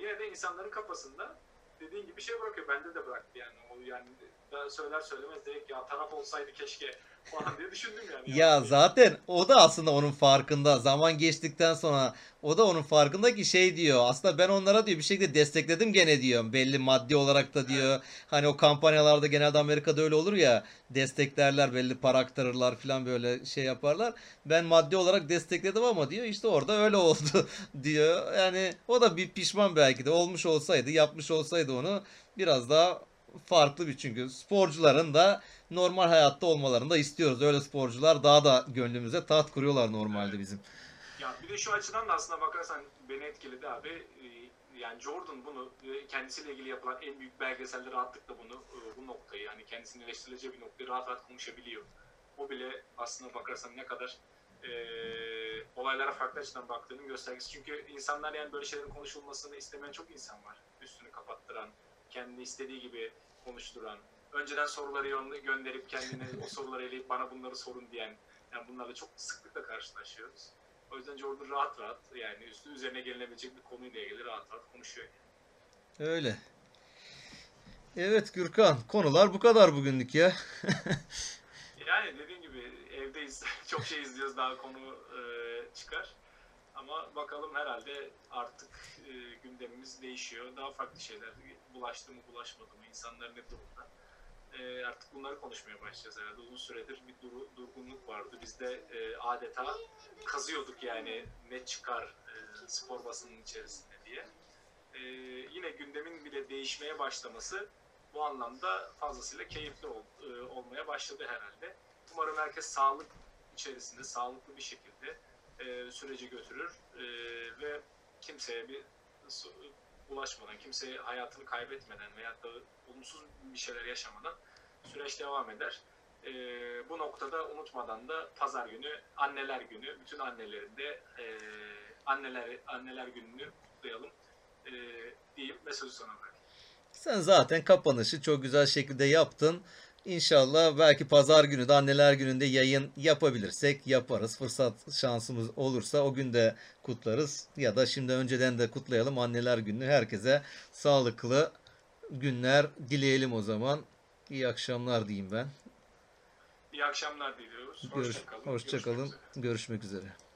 yine de insanların kafasında dediğin gibi şey bırakıyor. Bende de bıraktı yani. O yani daha söyler söylemez direkt ya taraf olsaydı keşke falan diye düşündüm yani. Ya zaten o da aslında onun farkında. Zaman geçtikten sonra o da onun farkında ki şey diyor. Aslında ben onlara diyor bir şekilde destekledim gene diyor. Belli maddi olarak da diyor. Hani o kampanyalarda genelde Amerika'da öyle olur ya. Desteklerler belli para aktarırlar falan böyle şey yaparlar. Ben maddi olarak destekledim ama diyor işte orada öyle oldu diyor. Yani o da bir pişman belki de olmuş olsaydı yapmış olsaydı onu biraz daha farklı bir çünkü sporcuların da normal hayatta olmalarını da istiyoruz. Öyle sporcular daha da gönlümüze taht kuruyorlar normalde bizim. Ya bir de şu açıdan da aslına bakarsan beni etkiledi abi. Ee, Yani Jordan bunu e, kendisiyle ilgili yapılan en büyük belgeselde rahatlıkla bunu e, bu noktayı yani kendisini eleştirileceği bir noktayı rahat rahat konuşabiliyor. O bile aslına bakarsan ne kadar e, olaylara farklı açıdan baktığının göstergesi. Çünkü insanlar yani böyle şeylerin konuşulmasını istemeyen çok insan var. Üstünü kapattıran, kendini istediği gibi konuşturan, önceden soruları gönderip kendine o soruları eleyip bana bunları sorun diyen, yani bunlarla çok sıklıkla karşılaşıyoruz. O yüzden Jordan rahat rahat yani üstü üzerine gelinebilecek bir konuyla ilgili rahat rahat konuşuyor. Öyle. Evet Gürkan, konular bu kadar bugünlük ya. Yani dediğim gibi evdeyiz. Çok şey izliyoruz daha konu e, çıkar. Ama bakalım herhalde artık e, gündemimiz değişiyor. Daha farklı şeyler bulaştı mı bulaşmadı mı insanlar ne durumda. E, artık bunları konuşmaya başlayacağız herhalde. Uzun süredir bir duru, durgunluk vardı. Biz de e, adeta kazıyorduk yani ne çıkar e, spor basının içerisinde diye. E, yine gündemin bile değişmeye başlaması bu anlamda fazlasıyla keyifli ol, e, olmaya başladı herhalde. Umarım herkes sağlık içerisinde, sağlıklı bir şekilde e, süreci götürür e, ve kimseye bir ulaşmadan, kimseye hayatını kaybetmeden veya da olumsuz bir şeyler yaşamadan süreç devam eder. E, bu noktada unutmadan da pazar günü anneler günü, bütün annelerin de e, anneler anneler gününü kutlayalım e, diyeyim ve sözü sana bırakayım. Sen zaten kapanışı çok güzel şekilde yaptın. İnşallah belki pazar günü de anneler gününde yayın yapabilirsek yaparız. Fırsat şansımız olursa o gün de kutlarız. Ya da şimdi önceden de kutlayalım anneler gününü. Herkese sağlıklı günler dileyelim o zaman. İyi akşamlar diyeyim ben. İyi akşamlar diliyoruz. Görüş, Hoşça kalın. hoşça Görüşmek üzere. Görüşmek üzere.